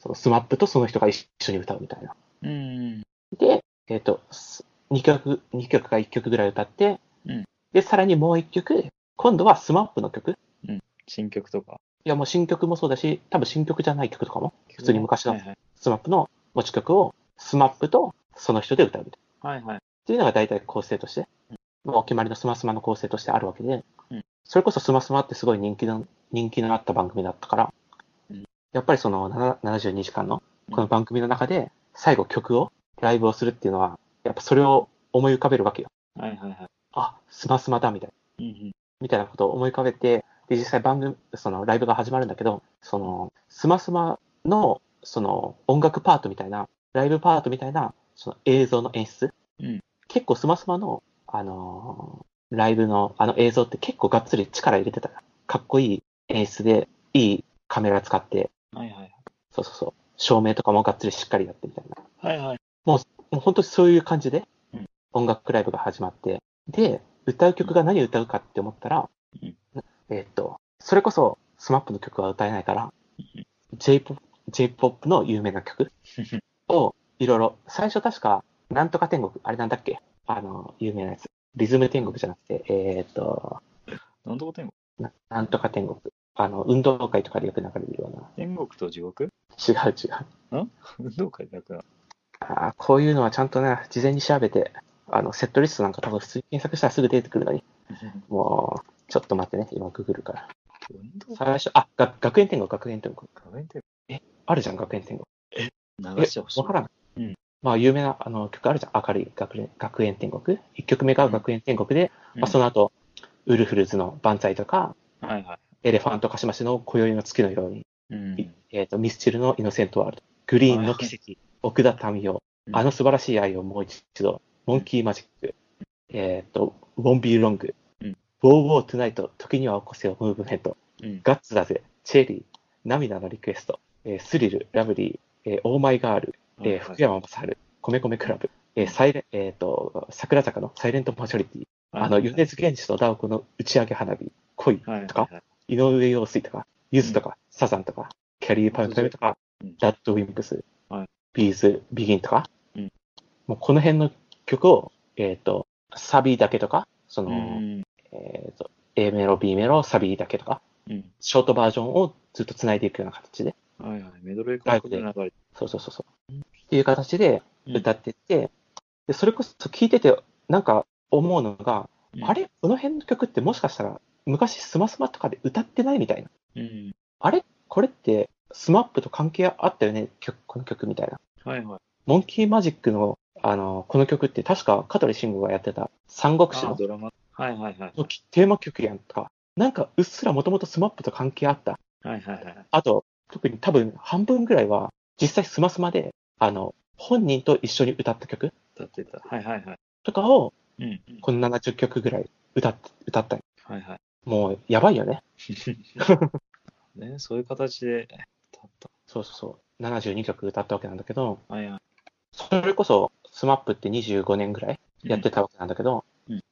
そのスマップとその人が一緒に歌うみたいな。うん。で、えっ、と、2曲、二曲か1曲ぐらい歌って、うんで、さらにもう1曲、今度はスマップの曲。新曲とか。いや、もう新曲もそうだし、多分新曲じゃない曲とかも、普通に昔の。スマップの持ち曲を、スマップとその人で歌うみたいな。はいはい。っていうのが大体構成として、もうお決まりのスマスマの構成としてあるわけで、うんそれこそスマスマってすごい人気の、人気のあった番組だったから、うんやっぱりそのな72時間のうんこの番組の中で最後曲を、ライブをするっていうのは、やっぱそれを思い浮かべるわけよ。はいはいはい。あ、スマスマだみたいな。うんうん。みたいなことを思い浮かべて、で、実際番組、そのライブが始まるんだけど、その、スマスマの、その、音楽パートみたいな、ライブパートみたいな、その映像の演出。うん結構スマスマの、あのーライブのあの映像って結構がっつり力入れてた。かっこいい演出で、いいカメラ使って、はいはい。そうそうそう、照明とかもがっつりしっかりやってみたいな。はいはい。もう本当にそういう感じでうん、音楽ライブが始まって、で、歌う曲が何を歌うかって思ったら、うんえーっと、それこそ、スマップの曲は歌えないからうん J-POP、J-POP の有名な曲 を、いろいろ、最初確か、なんとか天国、あれなんだっけ？あの、有名なやつ。リズム天国じゃなくて、えーっと、なんとか天国？ななんとか天国。あの、運動会とかでよく流れるような。天国と地獄？違う違う。運動会だから。あーこういうのはちゃんとね、事前に調べて、あの、セットリストなんか多分普通に検索したらすぐ出てくるのに、もう、ちょっと待ってね、今ググるから。最初、あ、が学園天国、学園天国。画面天あるじゃん、学園天国。国流してほしい。わからない。うんまあ、有名なあの曲あるじゃん、明るい学園学園天国。一曲目が学園天国で、まあ、その、の後、ウルフルズの万歳とか、はいはい。エレファントカシマシの今宵の月のように、うん。えっ、と、ミスチルのイノセントワールド、グリーンの奇跡、奥田民生、うん。あの素晴らしい愛をもう一度、モンキーマジック、えっ、と、ウォンビーロング、うん。ウォーウォートゥナイト、時には起こせよ、ムーブメント、うん。ガッツだぜ、チェリー、涙のリクエスト、えースリル、ラブリー、えーオーマイガール、えー福山雅治、米米クラブ、えーサイレえっ、と、欅坂のサイレントマジョリティ、あの、米津玄師と DAOKO の打ち上げ花火、恋はいとか、井上陽水とか、ゆずとか、サザンとか、きゃりーぱみゅぱみゅとかうん、 RADWIMPS はい、 B'z、BEGIN とかうん、もうこの辺の曲を、えっ、と、サビだけとか、その、うん。えっ、と、A メロ、B メロ、サビだけとか、うん。ショートバージョンをずっと繋いでいくような形で、はいはい。メドレー感覚で。そうそうそうそう。っていう形でうん歌ってって、で、それこそ聞いてて、なんか思うのが、うんあれ？この辺の曲ってもしかしたら、昔スマスマとかで歌ってないみたいな。うん。あれ？これって、スマップと関係あったよね？曲、この曲みたいな。はいはい。 MONKEY MAJIK の、あの、この曲って確か香取慎吾がやってた三国志のあドラマ。はいはいはい。のテーマ曲やんとか、なんかうっすらもともとスマップと関係あった。はいはいはい。あと、特に多分半分ぐらいは、実際スマスマで、あの、本人と一緒に歌った曲歌ってた。はいはいはい。とかを、うん。この70曲ぐらい歌って、歌ったり。はいはい。もう、やばいよね。ね、そういう形で歌った。そうそうそう。72曲歌ったわけなんだけど、はいはい。それこそ、スマップって25年ぐらいやってたわけなんだけど、うん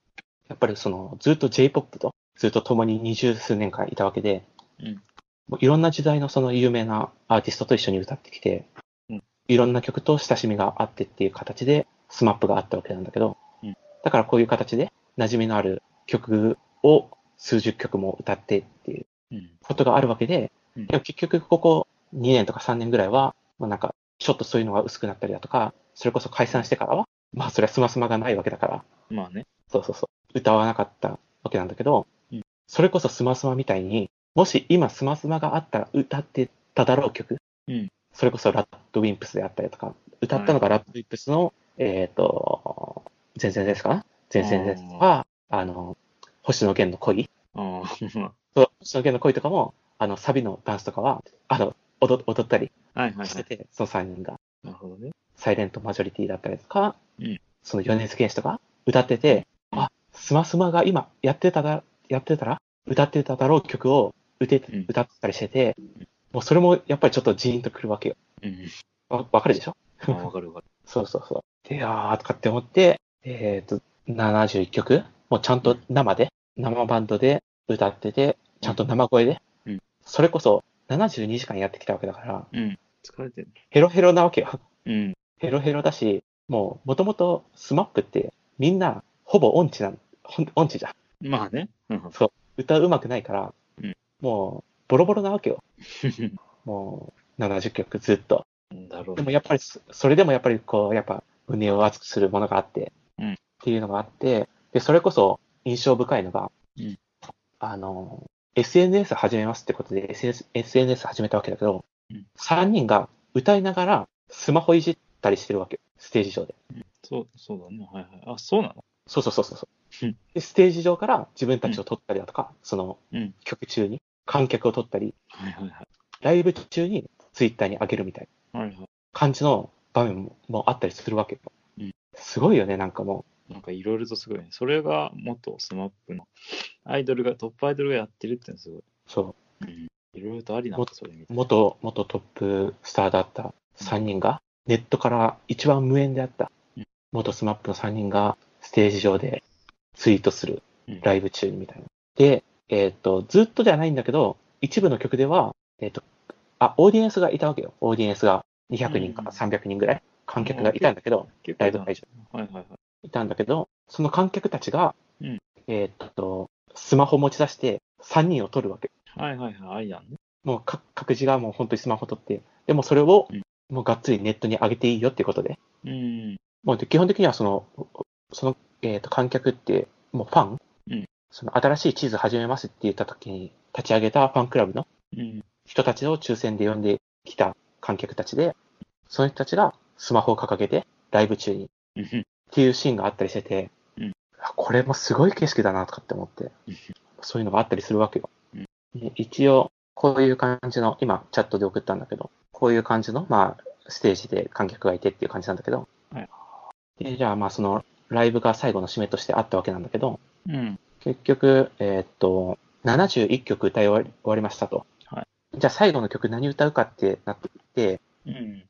やっぱりその、ずっと J-POP とずっと共に二十数年間いたわけで、うんもういろんな時代のその有名なアーティストと一緒に歌ってきて、うんいろんな曲と親しみがあってっていう形で、スマップがあったわけなんだけど、うんだからこういう形で馴染みのある曲を数十曲も歌ってっていううん。ことがあるわけで、うん。でも結局ここ2年とか3年ぐらいは、まあなんか、ちょっとそういうのが薄くなったりだとか、それこそ解散してからは、まあそれはスマスマがないわけだから、まあね。そうそうそう、歌わなかったわけなんだけど、うん。それこそスマスマみたいに、もし今スマスマがあったら歌ってただろう曲、うん。それこそラッドウィンプスであったりとか、歌ったのがラッドウィンプスの、えっ、と、前線ですかな？前線ですとか、あの、星野源の恋？ああ。そう星野源の恋とかも、あの、サビのダンスとかは、あの、踊踊ったりはいはいはい。してて、その3人が、なるほどね。サイレントマジョリティだったりとか、うんその米津玄師とか歌ってて、うんあ、スマスマが今やってただ、やってたら、歌ってただろう曲を歌ってうん歌ってたりしてて、もうそれもやっぱりちょっとジーンとくるわけよ。うん。わわかるでしょ？あわかるわかる。そうそうそう。で、いやーとかって思って、えっ、と、71曲？もうちゃんと生で、生バンドで歌ってて、ちゃんと生声で、うんそれこそ72時間やってきたわけだから、うん。疲れてる。ヘロヘロなわけよ。うん。ヘロヘロだし、もう、もともと SMAPって、みんな、ほぼ音痴なん、ほぼ音痴じゃん。まあね。うん歌うまくないから、うんもう、ボロボロなわけよ。もう、70曲ずっと。だろうね。でもやっぱりそ、それでもやっぱりこう、やっぱ、胸を熱くするものがあって、うんっていうのがあって、で、それこそ印象深いのが、うんあの、SNS 始めますってことで SNS, SNS 始めたわけだけど、うん3人が歌いながらスマホいじったりしてるわけ。ステージ上で。そう、そうだね。はいはい。あ、そうなの？そうそうそうそううん。で、ステージ上から自分たちを撮ったりだとか、そのうん。曲中に観客を撮ったり、はいはいはい。ライブ中にツイッターに上げるみたいな。感じの場面ももあったりするわけよ。うんすごいよね、なんかもなんかいろいろとすごいね。それが元 SMAPのアイドルが、トップアイドルがやってるってのはすごい。う、そうん。いろいろとありなんだ、それ。元、元トップスターだった3人が、ネットから一番無縁であったうん、元 SMAPの3人がステージ上でツイートする、うんライブ中にみたいな。で、えっ、と、ずっとじゃないんだけど、一部の曲では、えっ、と、あ、オーディエンスがいたわけよ。オーディエンスが200人から300人ぐらい、観客がいたんだけど、ライブ会場はいはいはい。いたんだけど、その観客たちが、うんえーっと、スマホ持ち出して3人を撮るわけ。はいはいはい。ね。もう各各自がもう本当にスマホ撮って、でもそれをうんもうがっつりネットに上げていいよっていうことで、うん。もうで基本的にはその、その、えーっと観客ってもうファン、うんその新しい地図始めますって言った時に立ち上げたファンクラブのうん。人たちを抽選で呼んできた観客たちで、その人たちがスマホを掲げてライブ中にうん。っていうシーンがあったりしてて、うんあこれもすごい景色だなとかって思って、うんそういうのがあったりするわけよ。一応、こういう感じの、今、チャットで送ったんだけど、こういう感じの、まあ、ステージで観客がいてっていう感じなんだけど、はいでじゃあ、まあ、その、ライブが最後の締めとしてあったわけなんだけど、うん。結局、えーっと、71曲歌い終わりましたと。はじゃあ、最後の曲何歌うかってなって、うん。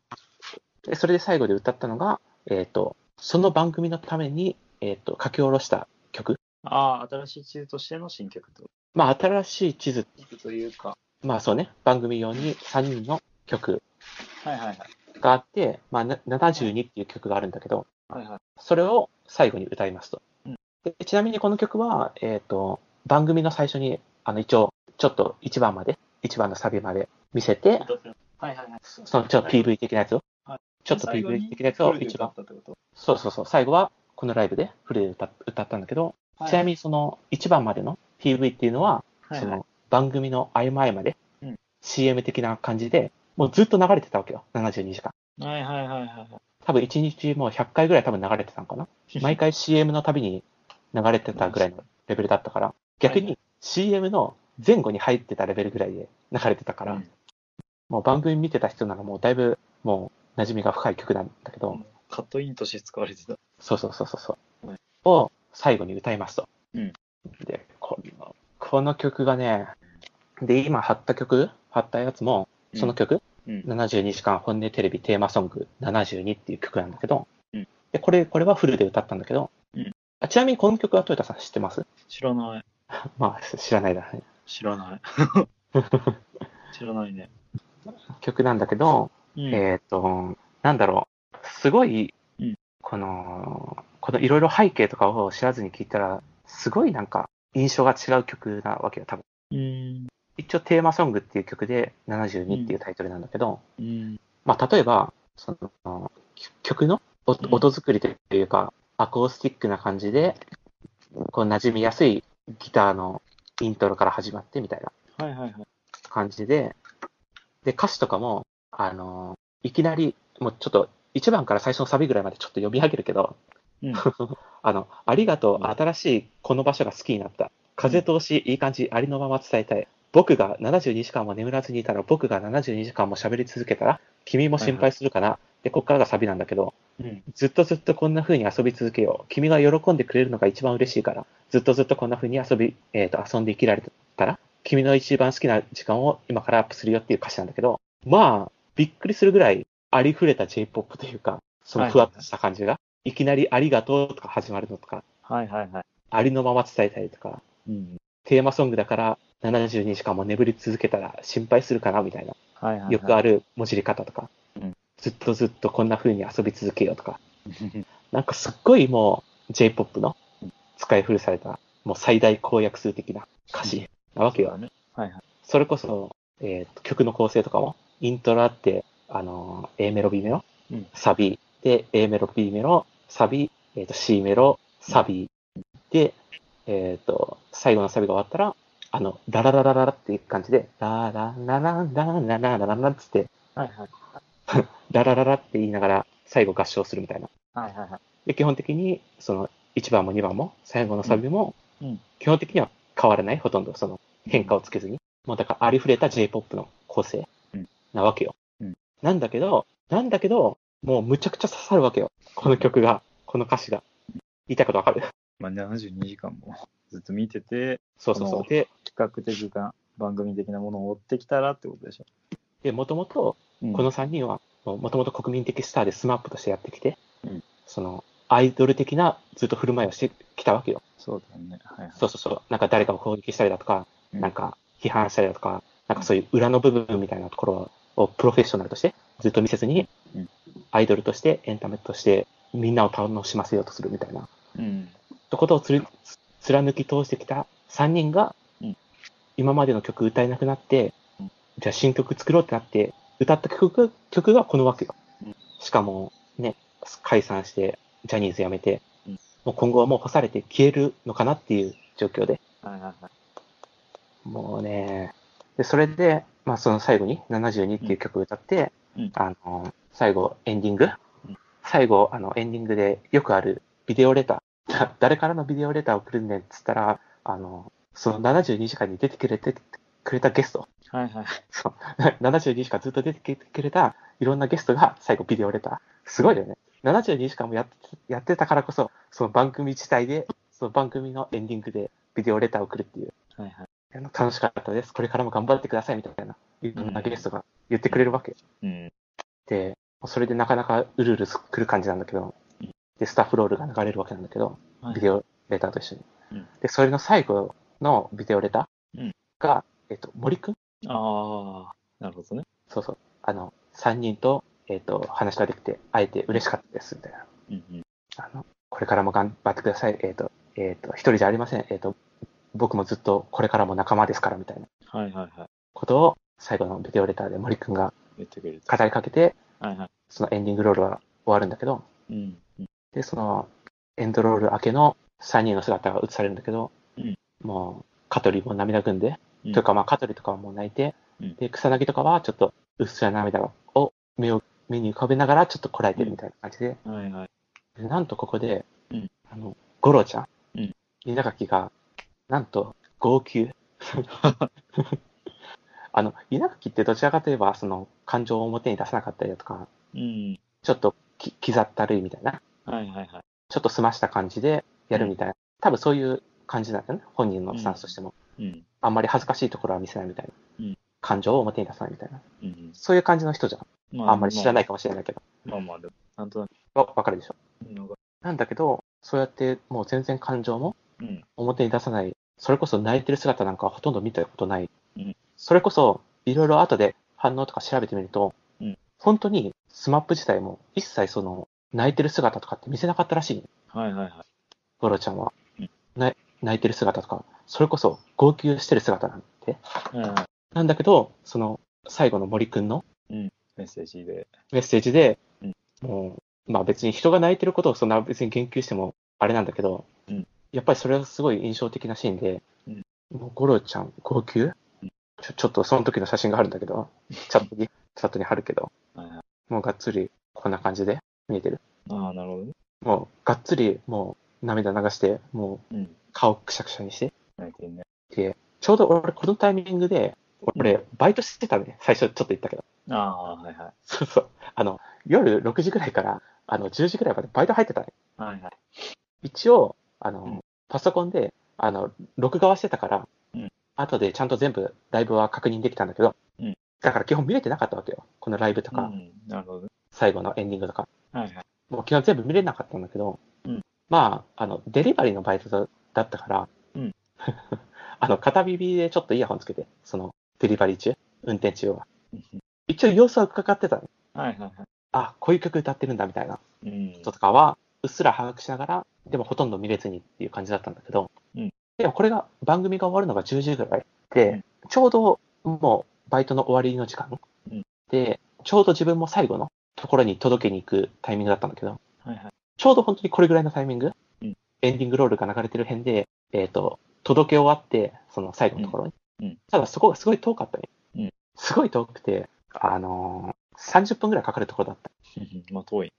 でそれで最後で歌ったのが、えーっと、その番組のために、えーっと、書き下ろした曲。ああ、新しい地図としての新曲と。まあ、新しい地図、というか。まあそうね、番組用に3人の曲はいはいはい。があって、まあ、な72っていう曲があるんだけど、はいはい。それを最後に歌いますと。うんでちなみにこの曲は、えっ、と、番組の最初に、あの、一応、ちょっと1番まで、1番のサビまで見せて、はいはいはい。そのちょっと PV 的なやつを、はいちょっと PV 的なやつを一番、そうそうそう、最後はこのライブでフルで歌歌ったんだけど、ちなみにその1番までの PV っていうのは、はいはい。その番組の合間合間でうん。CM 的な感じで、もうずっと流れてたわけよ、72時間。はいはいはいはい。多分1日もう100回ぐらい多分流れてたのかな。毎回 CM のたびに流れてたぐらいのレベルだったから、逆はいはに CM の前後に入ってたレベルぐらいで流れてたから、うん。もう番組見てた人ならもうだいぶもう馴染みが深い曲なんだけど、カットインとして使われてた。そうそうそうそうはいを最後に歌いますと。うんでこの、この曲がね、で、今貼った曲、貼ったやつも、その曲、うん。72時間本音テレビテーマソング72っていう曲なんだけど、うんで、これ、これはフルで歌ったんだけど、うんあちなみにこの曲はトヨタさん知ってます？知らない。まあ、知らないだね。知らない。知らないね。曲なんだけど、うんえっ、と、なんだろう、すごい、うんこの、このいろいろ背景とかを知らずに聞いたら、すごいなんか印象が違う曲なわけよ、多分。うん。一応テーマソングっていう曲で72っていうタイトルなんだけど、うん。まあ、例えば、その、曲の音作りというか、アコースティックな感じで、こう、馴染みやすいギターのイントロから始まってみたいなはいはいはい。感じで、で、歌詞とかも、あの、いきなり、もうちょっと、1番から最初のサビぐらいまでちょっと読み上げるけど、うん。あの、ありがとう、うん新しいこの場所が好きになった。風通し、いい感じ、ありのまま伝えたい。僕が72時間も眠らずにいたら、僕が72時間も喋り続けたら、君も心配するかな。で、こっからがサビなんだけど、うん。ずっとずっとこんな風に遊び続けよう。君が喜んでくれるのが一番嬉しいから、ずっとずっとこんな風に遊び、えっ、と、遊んで生きられたら、君の一番好きな時間を今からアップするよっていう歌詞なんだけど、まあ、びっくりするぐらいありふれた J-POP というか、そのふわっとした感じが、いきなりありがとうとか始まるのとか、はいはいはい。ありのまま伝えたりとか、うん。テーマソングだから72時間も眠り続けたら心配するかなみたいな。はいはいはい。よくある文字り方とか、うんずっとずっとこんな風に遊び続けようとか、なんかすっごいもう J-POP の使い古された、もう最大公約数的な歌詞なわけよ。ね。はいはい。それこそ、えーと曲の構成とかも、イントロあって、あのー A メロ、B メロ、うんサビ、で、A メロ、B メロ、サビ、えーと C メロ、サビ、で、えっ、と、最後のサビが終わったら、あの、ララララララっていう感じで、ラララララララララララっつって、はいはい。ララララって言いながら最後合唱するみたいな。はいはいはい。で、基本的に、その、1番も2番も、最後のサビも、基本的には変わらない、ほとんど、その、変化をつけずに。もうだから、ありふれた J-POP の構成うんなわけよ。うんなんだけど、なんだけど、もうむちゃくちゃ刺さるわけよ。この曲が、この歌詞が。言いたいことわかる？まあ、72時間も ずっと見てて、そうそうそう。で、比較的な番組的なものを追ってきたらってことでしょ。で、もともと、うんこの3人は、もともと国民的スターでスマップとしてやってきて、うんその、アイドル的なずっと振る舞いをしてきたわけよ。そうだよね。はいはい。そうそうそう。なんか誰かを攻撃したりだとか、うんなんか批判したりだとか、なんかそういう裏の部分みたいなところをプロフェッショナルとしてずっと見せずにうん、アイドルとしてエンタメとしてみんなを楽しませようとするみたいな。うん。ことをつる貫き通してきた3人がうん、今までの曲歌えなくなってうん、じゃあ新曲作ろうってなって、歌った曲曲がこのわけよ。うん。しかもね、解散してジャニーズ辞めてうん、もう今後はもう干されて消えるのかなっていう状況で。もうね、で、それで、まあその最後に72っていう曲を歌って、うんあの、最後エンディング、うん最後、あの、エンディングでよくあるビデオレター、だ誰からのビデオレターを送るんねんっつったら、あの、その72時間に出てくれて、くれたゲスト、はいはい。そう、72時間ずっと出てきてくれたいろんなゲストが最後ビデオレター。すごいよね。72時間もやってやってたからこそ、その番組自体で、その番組のエンディングでビデオレターを送るっていう。はいはい。楽しかったです。これからも頑張ってくださいみたいな、いろんなゲストが言ってくれるわけ。うん。で、それでなかなかうるうるすくる感じなんだけどうん、で、スタッフロールが流れるわけなんだけど、はいビデオレターと一緒にうん。で、それの最後のビデオレタうんーが、えっと、森くん？ああ、なるほどね。そうそう。あの、3人と、えっと、話ができて、会えて嬉しかったです、みたいな。うんうん。あの、これからも頑張ってください。えっと、えっと、一人じゃありません。えっと、僕もずっとこれからも仲間ですから、みたいなはいはいはい。ことを、最後のビデオレターで森くんが言ってくれた。語りかけて、はいはい。そのエンディングロールは終わるんだけど、うん。うんで、その、エンドロール明けの3人の姿が映されるんだけど、うんもう、香取も涙ぐんで、うんというか、まあ、香取とかはもう泣いて、うんで、草薙とかはちょっと、うっすら涙を目を、目に浮かべながらちょっとこらえてるみたいな感じで、はいはい。でなんとここで、うんあの、ゴロちゃん、うん稲垣が、なんと、号泣。あの、稲垣ってどちらかといえば、その、感情を表に出さなかったりだとか、うん。ちょっとき、きざったるいみたいな、はいはいはい。ちょっと済ました感じでやるみたいな、多分そういう感じなんだよね、本人のスタンスとしても。うん。あんまり恥ずかしいところは見せないみたいな。うん感情を表に出さないみたいな。うん。そういう感じの人じゃん。まあんまり知らないかもしれないけど。まあまあ、でも、なんとなくわわかるでしょ。なんだけど、そうやってもう全然感情もうん。表に出さない。それこそ泣いてる姿なんかはほとんど見たことない。うんそれこそ、いろいろ後で反応とか調べてみると、うん本当にスマップ自体も一切その泣いてる姿とかって見せなかったらしい。はいはいはい。ゴロちゃんはうん。な泣いてる姿とか、それこそ号泣してる姿なんて。はいはい。なんだけど、その最後の森くんのメッセージで。メッセージで、うんもう、まあ別に人が泣いてることをそんな別に言及してもあれなんだけど、うんやっぱりそれはすごい印象的なシーンで、うんもうゴロちゃん号泣、うんちょちょっとその時の写真があるんだけど、チャットに、チャットに貼るけど、はいはい。もうがっつりこんな感じで見えてる。ああ、なるほどね。もうがっつりもう涙流して、もううん。顔くしゃくしゃにして、泣いてるね。で、ちょうど俺このタイミングで、俺バイトしてたね。最初ちょっと言ったけど。ああ、はいはい。そうそう。あの、夜6時ぐらいから、あの、10時ぐらいまでバイト入ってたね。はいはい。一応、あの、うんパソコンで、あの、録画はしてたから、うん後でちゃんと全部ライブは確認できたんだけど、うんだから基本見れてなかったわけよ。このライブとか、うん。なるほどね。最後のエンディングとか。はいはい。もう基本全部見れなかったんだけど、うんまあ、あの、デリバリーのバイトだだったから、うん あの、片耳でちょっとイヤホンつけて、その、デリバリー中、運転中は。一応様子は伺ってたの。はいはいはい。あ、こういう曲歌ってるんだみたいなうん。人とかは、うっすら把握しながら、でもほとんど見れずにっていう感じだったんだけど、うんでもこれが、番組が終わるのが10時ぐらいで、ちょうどもうバイトの終わりの時間、うんで、ちょうど自分も最後のところに届けに行くタイミングだったんだけど、はいはい。ちょうど本当にこれぐらいのタイミング、うんエンディングロールが流れてる辺で、えっ、と、届け終わって、その最後のところに。うんうんただそこがすごい遠かったね。うんすごい遠くて、あのー30分ぐらいかかるところだった。まあ遠い。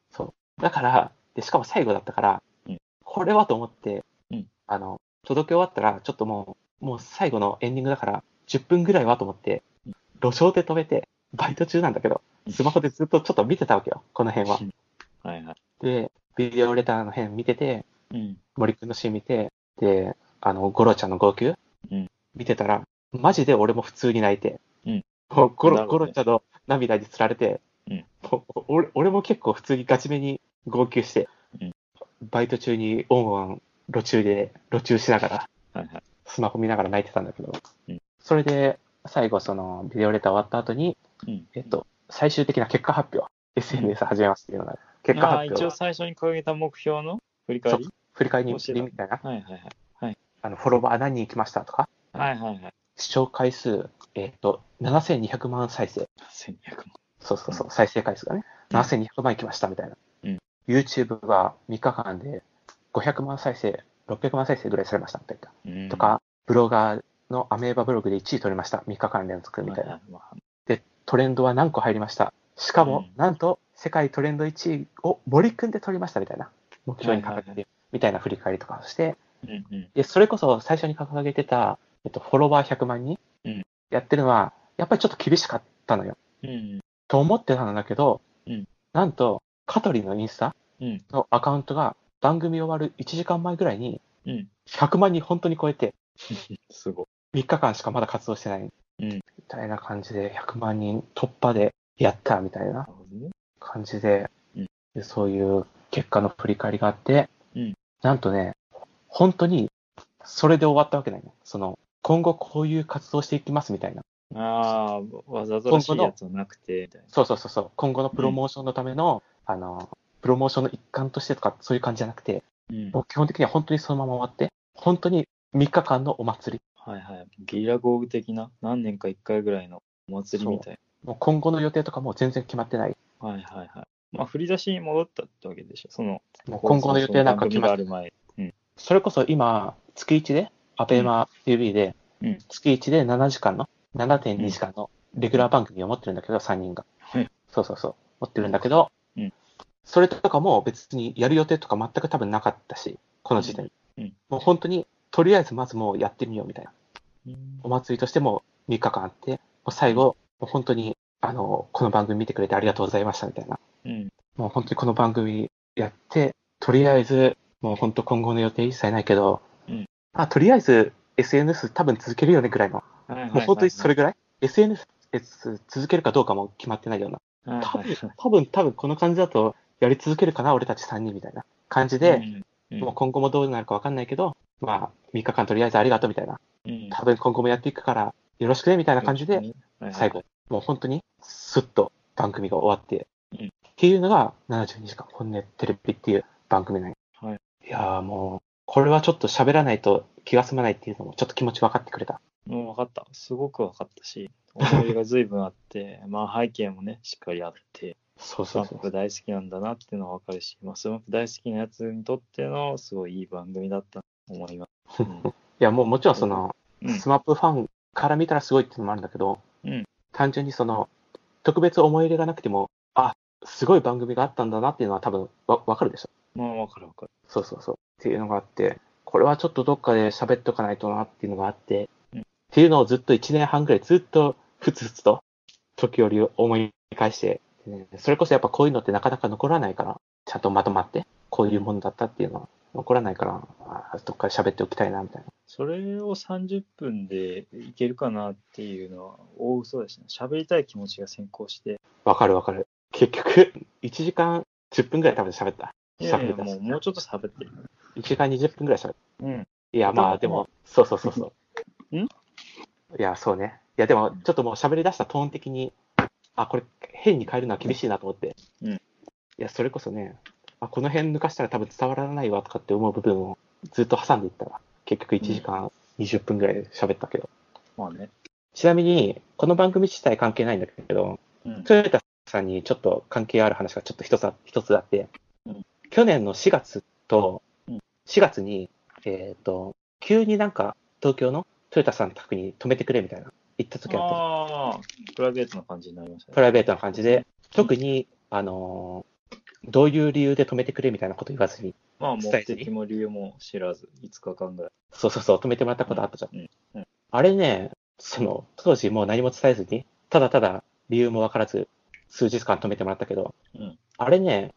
だから、で、しかも最後だったから、うん。これはと思って、うん。あの、届け終わったら、ちょっともう、もう最後のエンディングだから、10分ぐらいはと思ってうん、路上で止めて、バイト中なんだけど、スマホでずっとちょっと見てたわけよ、この辺は。はいはい。で、ビデオレターの辺見てて、うん。森くんのシーン見て、で、あの、ゴロちゃんの号泣、うん。見てたら、マジで俺も普通に泣いて、うん。もうゴロ、ゴロちゃんの涙につられて、うん。もう俺俺も結構普通にガチめに号泣して、うんバイト中にオンオン路中で、路中しながら、はいはい。スマホ見ながら泣いてたんだけど、うんそれで、最後そのビデオレター終わった後に、うん。えっと、最終的な結果発表、SNS 始めますっていうのが、結果ああ、一応発表は、最初に掲げた目標の振り返り？振り返りみたいな、はいはいはい。あの、フォロワー何人来ましたとか、はいはいはい。視聴回数、えっと、7200万再生。1200万。そうそうそう、再生回数がね、7200万いきましたみたいな。うん YouTube は3日間で500万再生、600万再生ぐらいされましたみたいな。うんと、か、ブロガーのアメーバブログで1位取りました。3日間連続みたいな。で、トレンドは何個入りました。しかも、うんなんと、世界トレンド1位を森くんで取りましたみたいな。目標に掲げて、みたいな振り返りとかをして、うんうん。で、それこそ最初に掲げてた、えっと、フォロワー100万人うんやってるのは、やっぱりちょっと厳しかったのよ。うんと思ってたんだけど、うんなんと、香取のインスタうん。のアカウントが番組終わる1時間前ぐらいにうん。100万人本当に超えて、すご3日間しかまだ活動してない。うんみたいな感じで100万人突破でやったみたいななるほどね。感じで、うんでそういう結果の振り返りがあって、うんなんとね、本当にそれで終わったわけないの。その、今後こういう活動していきますみたいな。ああ、わざとらしいやつはなくて、みたいな。そうそうそうそう。今後のプロモーションのための、あの、プロモーションの一環としてとか、そういう感じじゃなくて、うん。もう基本的には本当にそのまま終わって、本当に3日間のお祭り。はいはい。ゲリラ豪雨的な、何年か1回ぐらいのお祭りみたいもう今後の予定とかも全然決まってない。な。はいはいはい。まあ、振り出しに戻ったってわけでしょ。その、もう今後の予定なんか決まる前。それこそ今、月1で、アベマ TV でうん、月1で7時間の、7.2時間のレギュラー番組を持ってるんだけど、3人がはい。そうそうそう。持ってるんだけどうん、それとかも別にやる予定とか全く多分なかったし、この時点。うんもう本当に、とりあえずまずもうやってみようみたいな。うんお祭りとしても3日間あって、もう最後、もう本当に、あの、この番組見てくれてありがとうございましたみたいな。うん。もう本当にこの番組やって、とりあえず、もう本当今後の予定一切ないけど、うんあとりあえず SNS 多分続けるよねぐらいの、もう本当にそれぐらい ?SNS 続けるかどうかも決まってないような。多分多分、多分この感じだとやり続けるかな、俺たち3人みたいな感じで、うん、もう今後もどうなるかわかんないけど、まあ、3日間とりあえずありがとうみたいな。うん、多分今後もやっていくから、よろしくねみたいな感じで、最後、もう本当にスッと番組が終わって、うん。っていうのが72時間ホンネテレビっていう番組なんよはい。いやーもう、これはちょっと喋らないと気が済まないっていうのもちょっと気持ち分かってくれた。もう分かった。すごく分かったし、思い出が随分あって、まあ背景もね、しっかりあって、そうそうそう。プ大好きなんだなっていうのは分かるし、まあ、 SMAP大好きなやつにとってのすごいいい番組だったと思います。うんいやもうもちろんその、うん SMAPファンから見たらすごいっていうのもあるんだけど、うん単純にその、特別思い入れがなくても、あ、すごい番組があったんだなっていうのは多分わ分かるでしょ？まあ分かる分かる。そうそうそう。っていうのがあって、これはちょっとどっかで喋っとかないとなっていうのがあって、うんっていうのをずっと1年半ぐらいずっとふつふつと時折思い返して、それこそやっぱこういうのってなかなか残らないから、ちゃんとまとまって、こういうものだったっていうのは残らないから、あどっかで喋っておきたいなみたいな。それを30分でいけるかなっていうのは大嘘ですね。喋りたい気持ちが先行して、わかるわかる。結局、1時間10分ぐらい多分喋った。喋れたしもうもうちょっと喋ってる。1時間20分ぐらい喋った。うん。いや、まあでも、そうそうそうそう。ん？いや、そうね。いや、でも、ちょっともう喋り出したトーン的に、あ、これ変に変えるのは厳しいなと思って。うんいや、それこそね、あ、この辺抜かしたら多分伝わらないわとかって思う部分をずっと挟んでいったら、結局1時間20分ぐらいで喋ったけど。まあね。ちなみに、この番組自体関係ないんだけど、うん。トヨタさんにちょっと関係ある話がちょっと一つあ一つあって、うん去年の4月とうん、4月に、えっ、と、急になんか東京のトヨタさんの宅に泊めてくれみたいな言った時あった。ああ、プライベートな感じになりましたね。プライベートな感じで、特に、あのーどういう理由で止めてくれみたいなこと言わずに、まあ、目的も理由も知らず、5日間ぐらい。そうそうそう、止めてもらったことあったじゃん。うんうんあれね、その、当時もう何も伝えずに、ただただ理由もわからず、数日間止めてもらったけど、うんあれね、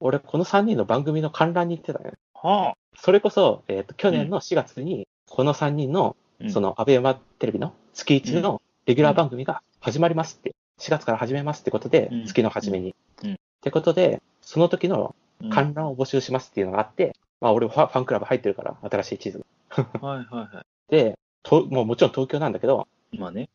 俺この3人の番組の観覧に行ってたよね。はそれこそ、えっ、と、去年の4月に、この3人の、あ。そ、の、アベマテレビの月1のレギュラー番組が始まりますって、4月から始めますってことでうん、月の初めに。うんってことで、その時のうん観覧を募集しますっていうのがあって、まあ俺ファファンクラブ入ってるから、新しい地図。はいはいはで、ともうもちろん東京なんだけど、い。まあね。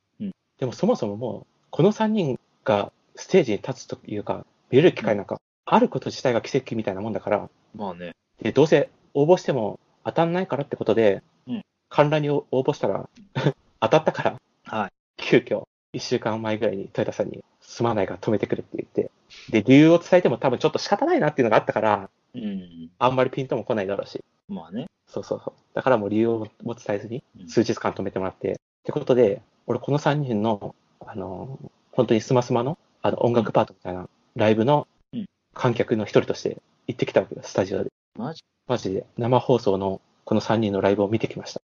でもそもそももう、この3人がステージに立つというか、見れる機会なんか、あること自体が奇跡みたいなもんだから、まあね。でどうせ応募しても当たんないからってことで、うん観覧に応募したら、当たったから、はい。急遽、1週間前ぐらいに豊田さんに、すまないから止めてくれって言って、で、理由を伝えても多分ちょっと仕方ないなっていうのがあったから、うん。あんまりピンとも来ないだろうし、まあね。そうそうそう。だからもう理由をも伝えずにう、ん数日間止めてもらって、ってことで、俺この3人の、あの、本当にスマスマの、あの、音楽パートみたいなライブのうん観客の一人として行ってきたわけよ、スタジオで。マジ？マジで、生放送のこの3人のライブを見てきました。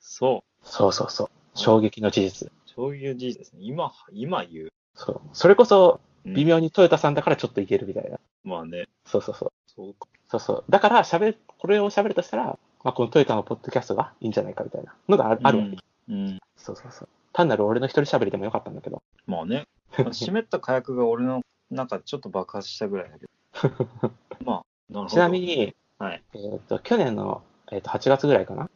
そそうそうそう。衝撃の事実。う。そういう事実ですね。今、今言う。そう。それこそ、うん微妙にトヨタさんだからちょっといけるみたいな。まあね。そうそうそう。そうか。そうそう。だから喋る、これを喋るとしたら、まあ、このトヨタのポッドキャストがいいんじゃないかみたいなのがある,、あるわけ。うん。そうそうそう。単なる俺の一人喋りでもよかったんだけど。まあね。湿った火薬が俺の中でちょっと爆発したぐらいだけど。まあ、なるほど。ちなみ、に、はい。えっ、と、去年の、えっと8月ぐらいかな。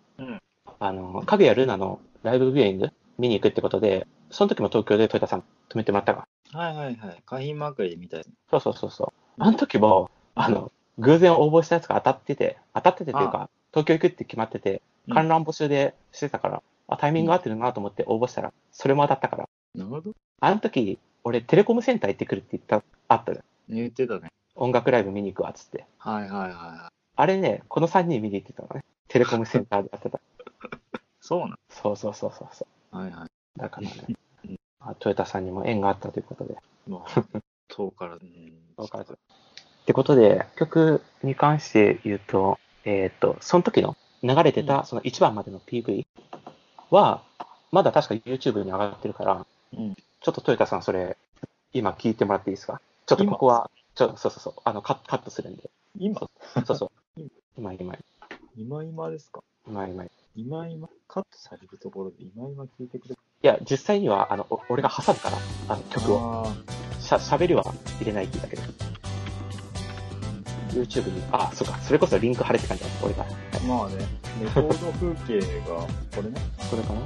うんあの、かぐやルナのライブビューイング見に行くってことで、その時も東京でトヨタさん止めてもらったが。はいはいはい。海浜まくりみたいな。そうそうそうそう。あの時も、あの、偶然応募したやつが当たってて、当たっててというか、東京行くって決まってて、うん観覧募集でしてたから、あ、タイミング合ってるなと思って応募したら、それも当たったから。なるほど。あの時、俺テレコムセンター行ってくるって言った、あったじゃん。言ってたね。音楽ライブ見に行くわ、つって。はいはいはいはい。あれね、この3人見に行ってたのね。テレコムセンターでやってた。そうなそうそうそうそうそのはいはい。う。だからね、あトヨタさんにも縁があったということで。まあ、遠から、うん。わかるってことで、曲に関して言うと、えっ、と、その時の流れてうたその1番までの PV は、まだ確か YouTube に上がってるから、うん。ちょっとトヨタさんそれ、今聞いてもらっていいですか？ちょっとここは、ちょそうそうそう、あのカ、カットするんで。今、そうそう。今今、今今ですか？今今。い今今、カットされるところで今今聞いてくれや、実際には、あの、お俺が挟むから、あの曲を。あしゃ、喋りは入れないって言ったけど。YouTube に、あ、そうか、それこそリンク貼れって感じだ、俺が。ーまあね、レコード風景が、これね。それかな？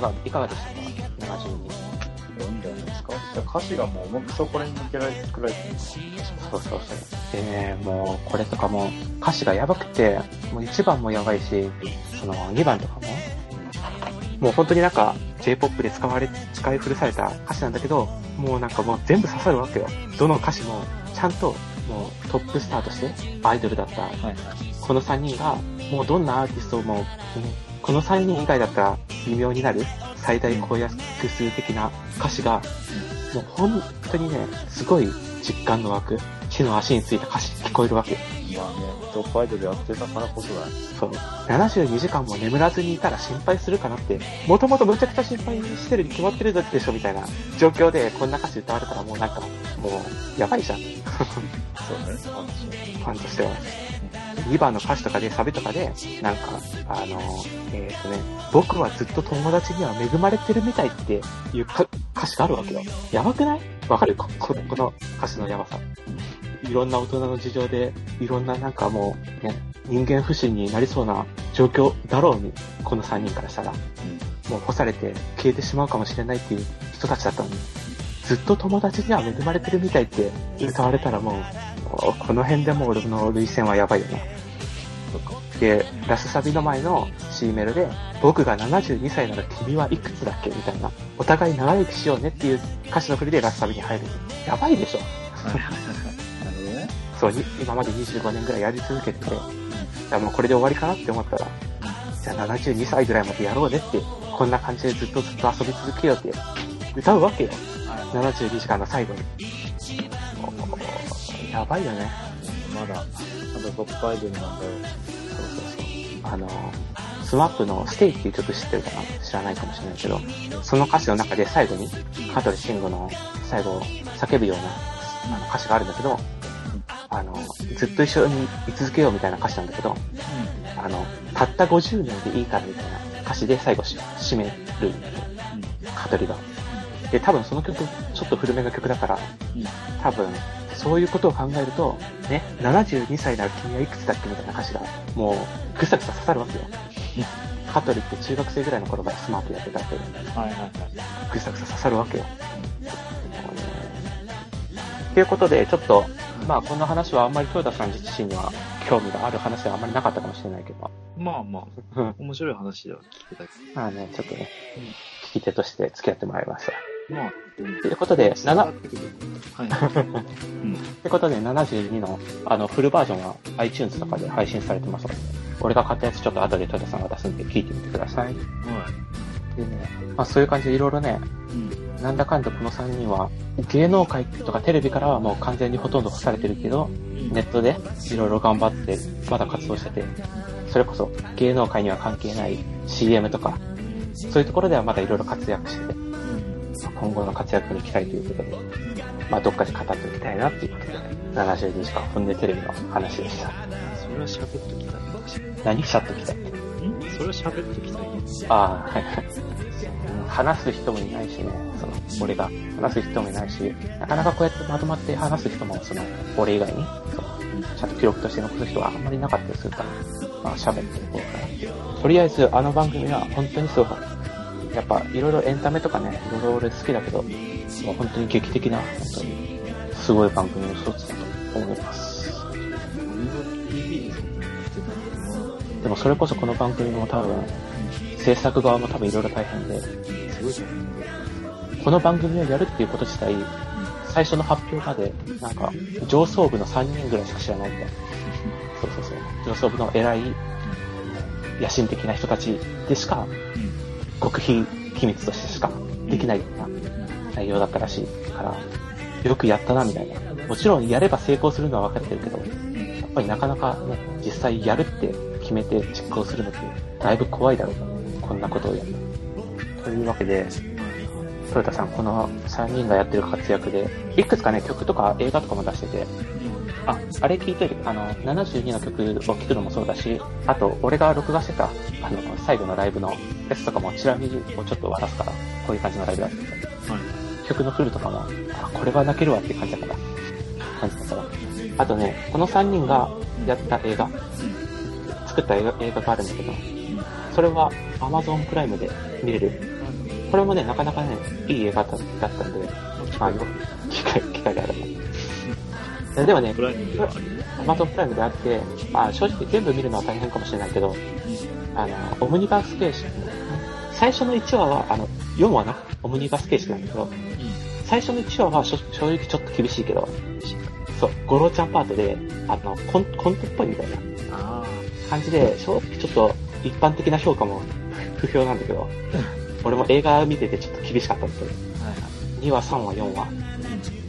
かが、いかがでしたか ?72。方がいいんじゃないですか歌詞がもう重くそこに向けられて作られてるそうそうそう。でね、もう、これとかも、歌詞がやばくて、もう1番もやばいし、その2番とかも、もう本当になんか、J-POP で使われ、使い古された歌詞なんだけど、もうなんかもう全部刺さるわけよ。どの歌詞も、ちゃんと、もうトップスターとして、アイドルだった。この3人が、もうどんなアーティストも、うんこの3人以外だったら微妙になる？最大公約数的な歌詞が、もう本当にね、すごい実感の湧く、地の足についた歌詞聞こえるわけ。まあね、トップアイドルやってたからこそだよ。そう。72時間も眠らずにいたら心配するかなって、もともとむちゃくちゃ心配してるに決まってるでしょみたいな状況でこんな歌詞歌われたらもうなんか、もう、やばいじゃん。そうだね、ファンとしては。2番の歌詞とかで、サビとかで、なんか、あの、えっ、とね、僕はずっと友達には恵まれてるみたいっていうか歌詞があるわけよ。やばくない？わかる？こここの歌詞のやばさ。いろんな大人の事情で、いろんななんかもう、ね、人間不信になりそうな状況だろうに、この3人からしたら、もう干されて消えてしまうかもしれないっていう人たちだったのに、ずっと友達には恵まれてるみたいって歌われたらもうこの辺でもう俺の類線はやばいよな。で、ラスサビの前の C メロで、僕が72歳なら君はいくつだっけ？みたいな。お互い長生きしようねっていう歌詞の振りでラスサビに入る。やばいでしょ。なるほどね。そう、に今まで25年ぐらいやり続けてて、いやもうこれで終わりかなって思ったら、じゃあ72歳ぐらいまでやろうねって、こんな感じでずっとずっと遊び続けようって歌うわけよ。72時間の最後に。やばいよね。まだ、まだトップアイドルなんだよ。そうそうそう。あの、 SMAPの STAY っていう曲知ってるかな？知らないかもしれないけど、その歌詞の中で最後に、香取慎吾の最後叫ぶようなあの歌詞があるんだけど、あの、ずっと一緒に居続けようみたいな歌詞なんだけど、あの、たった50年でいいからみたいな歌詞で最後し締めるんだよ。香取が。で、多分その曲、ちょっと古めの曲だから、多分、そういうことを考えると、ね、72歳なら君はいくつだっけみたいな歌詞が、もう、ぐさぐさ刺さるわけよ。香取って中学生ぐらいの頃からスマートやってたって、はいはいはい。ぐさぐさ刺さるわけよ。ということで、ちょっと、まあ、この話はあんまり豊田さん自身には興味がある話ではあんまりなかったかもしれないけど、まあまあ、うん面白い話では聞けたけまあね、ちょっとね、聞き手として付き合ってもらいました。ど。まあ、ということで、7、はい。うん。ということで、72の、あの、フルバージョンは iTunes とかで配信されてますので、俺が買ったやつちょっと後で豊田さんが出すんで聞いてみてください。はい。でね、まあそういう感じでいろいろね、うん。なんだかんだこの3人は、芸能界とかテレビからはもう完全にほとんど干されてるけど、ネットでいろいろ頑張って、まだ活動してて、それこそ芸能界には関係ない CM とか、そういうところではまだいろいろ活躍してて、まあ今後の活躍に期待ということで、まあどっかで語っておきたいなっていうことで、72時間本音テレビの話でした。それは喋っときたい。何シャッときたい？ん？それは喋っときたい。ああ、はいはい。話す人もいないしね、その、俺が話す人もいないし、なかなかこうやってまとまって話す人も、その、俺以外に、その、ちゃんと記録として残す人はあんまりなかったりするから、まあ喋っていこうかな。とりあえず、あの番組は本当にすごい。やっぱ、いろいろエンタメとかね、いろいろ俺好きだけど、もう本当に劇的な、本当に、すごい番組の一つだと思います。でもそれこそこの番組も多分、制作側も多分いろいろ大変で、この番組をやるっていうこと自体、最初の発表まで、なんか、上層部の3人ぐらいしか知らないみたいな。そうそうそう。上層部の偉い、野心的な人たちでしか、極秘密としてしかできないような内容だったらしいから、よくやったな、みたいな。もちろんやれば成功するのは分かってるけど、やっぱりなかなかね、実際やるって決めて実行するのって、だいぶ怖いだろうと。こんなことをやる。というわけで、トヨタさん、この3人がやってる活躍で、いくつかね、曲とか映画とかも出してて、あ、あれ聞いてる、あの、72の曲を聴くのもそうだし、あと、俺が録画してた、あの、最後のライブのやつとかも、チラ見をちょっと渡すから、こういう感じのライブだったはい。曲のフルとかも、あ、これは泣けるわっていう感じだから、感じだから。あとね、この3人がやった映画、作った映画映画があるんだけど、それは Amazon プライムで見れる。これもね、なかなかね、いい映画だったんで、あの、機会、機会が。でもね、プライムではあるよ。アマゾンプライムであって、まあ正直全部見るのは大変かもしれないけど、あの、オムニバス形式。最初の1話は、あの、4話な、オムニバス形式なんだけど、最初の1話は正直ちょっと厳しいけど、そう、ゴロちゃんパートで、あの、コンコントっぽいみたいなあ感じで、正直ちょっと一般的な評価も不評なんだけど、俺も映画見ててちょっと厳しかったんだけど、あ。はいはい。2話、3話、4話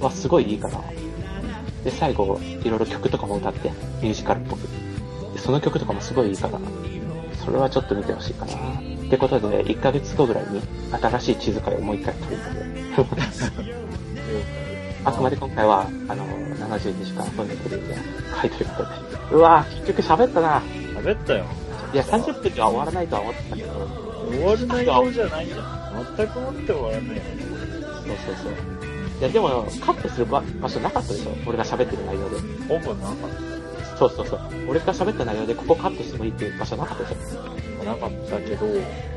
はすごいいいから、で、最後、いろいろ曲とかも歌って、ミュージカルっぽく。で、その曲とかもすごいいいから、それはちょっと見てほしいかな。ってことで、1ヶ月後ぐらいに新しい地図会をもう一回撮るので、あくまで今回は、あの、72時間分のテレビで書いてることで。うわぁ、結局喋ったな。喋ったよ。いや、30分では終わらないとは思ってたけど、終わる内容じゃないじゃん。全くもって終わらないよね。そうそうそう。いや、でも、カットする場場所なかったでしょ俺が喋ってる内容で。ほぼなかっそうそうそう。俺が喋った内容でここカットしてもいいっていう場所なかったでしょた。なかったけど、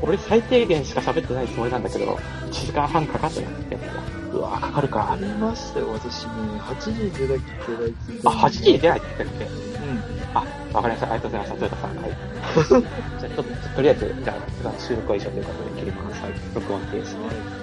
俺最低限しか喋ってないつもりなんだけど、1時間半かかってなくて。うわぁ、かかるかあ。りましたよ、私ね。8時に出たきてないあ、8時に出ないって言ってるっけ？うん。あ、わかりました。ありがとうございました、トヨタさん。はい。じゃあ、ちょっと、とりあえず、じゃあ、普段収録は以上ということで切ります。はい。録音停止。はい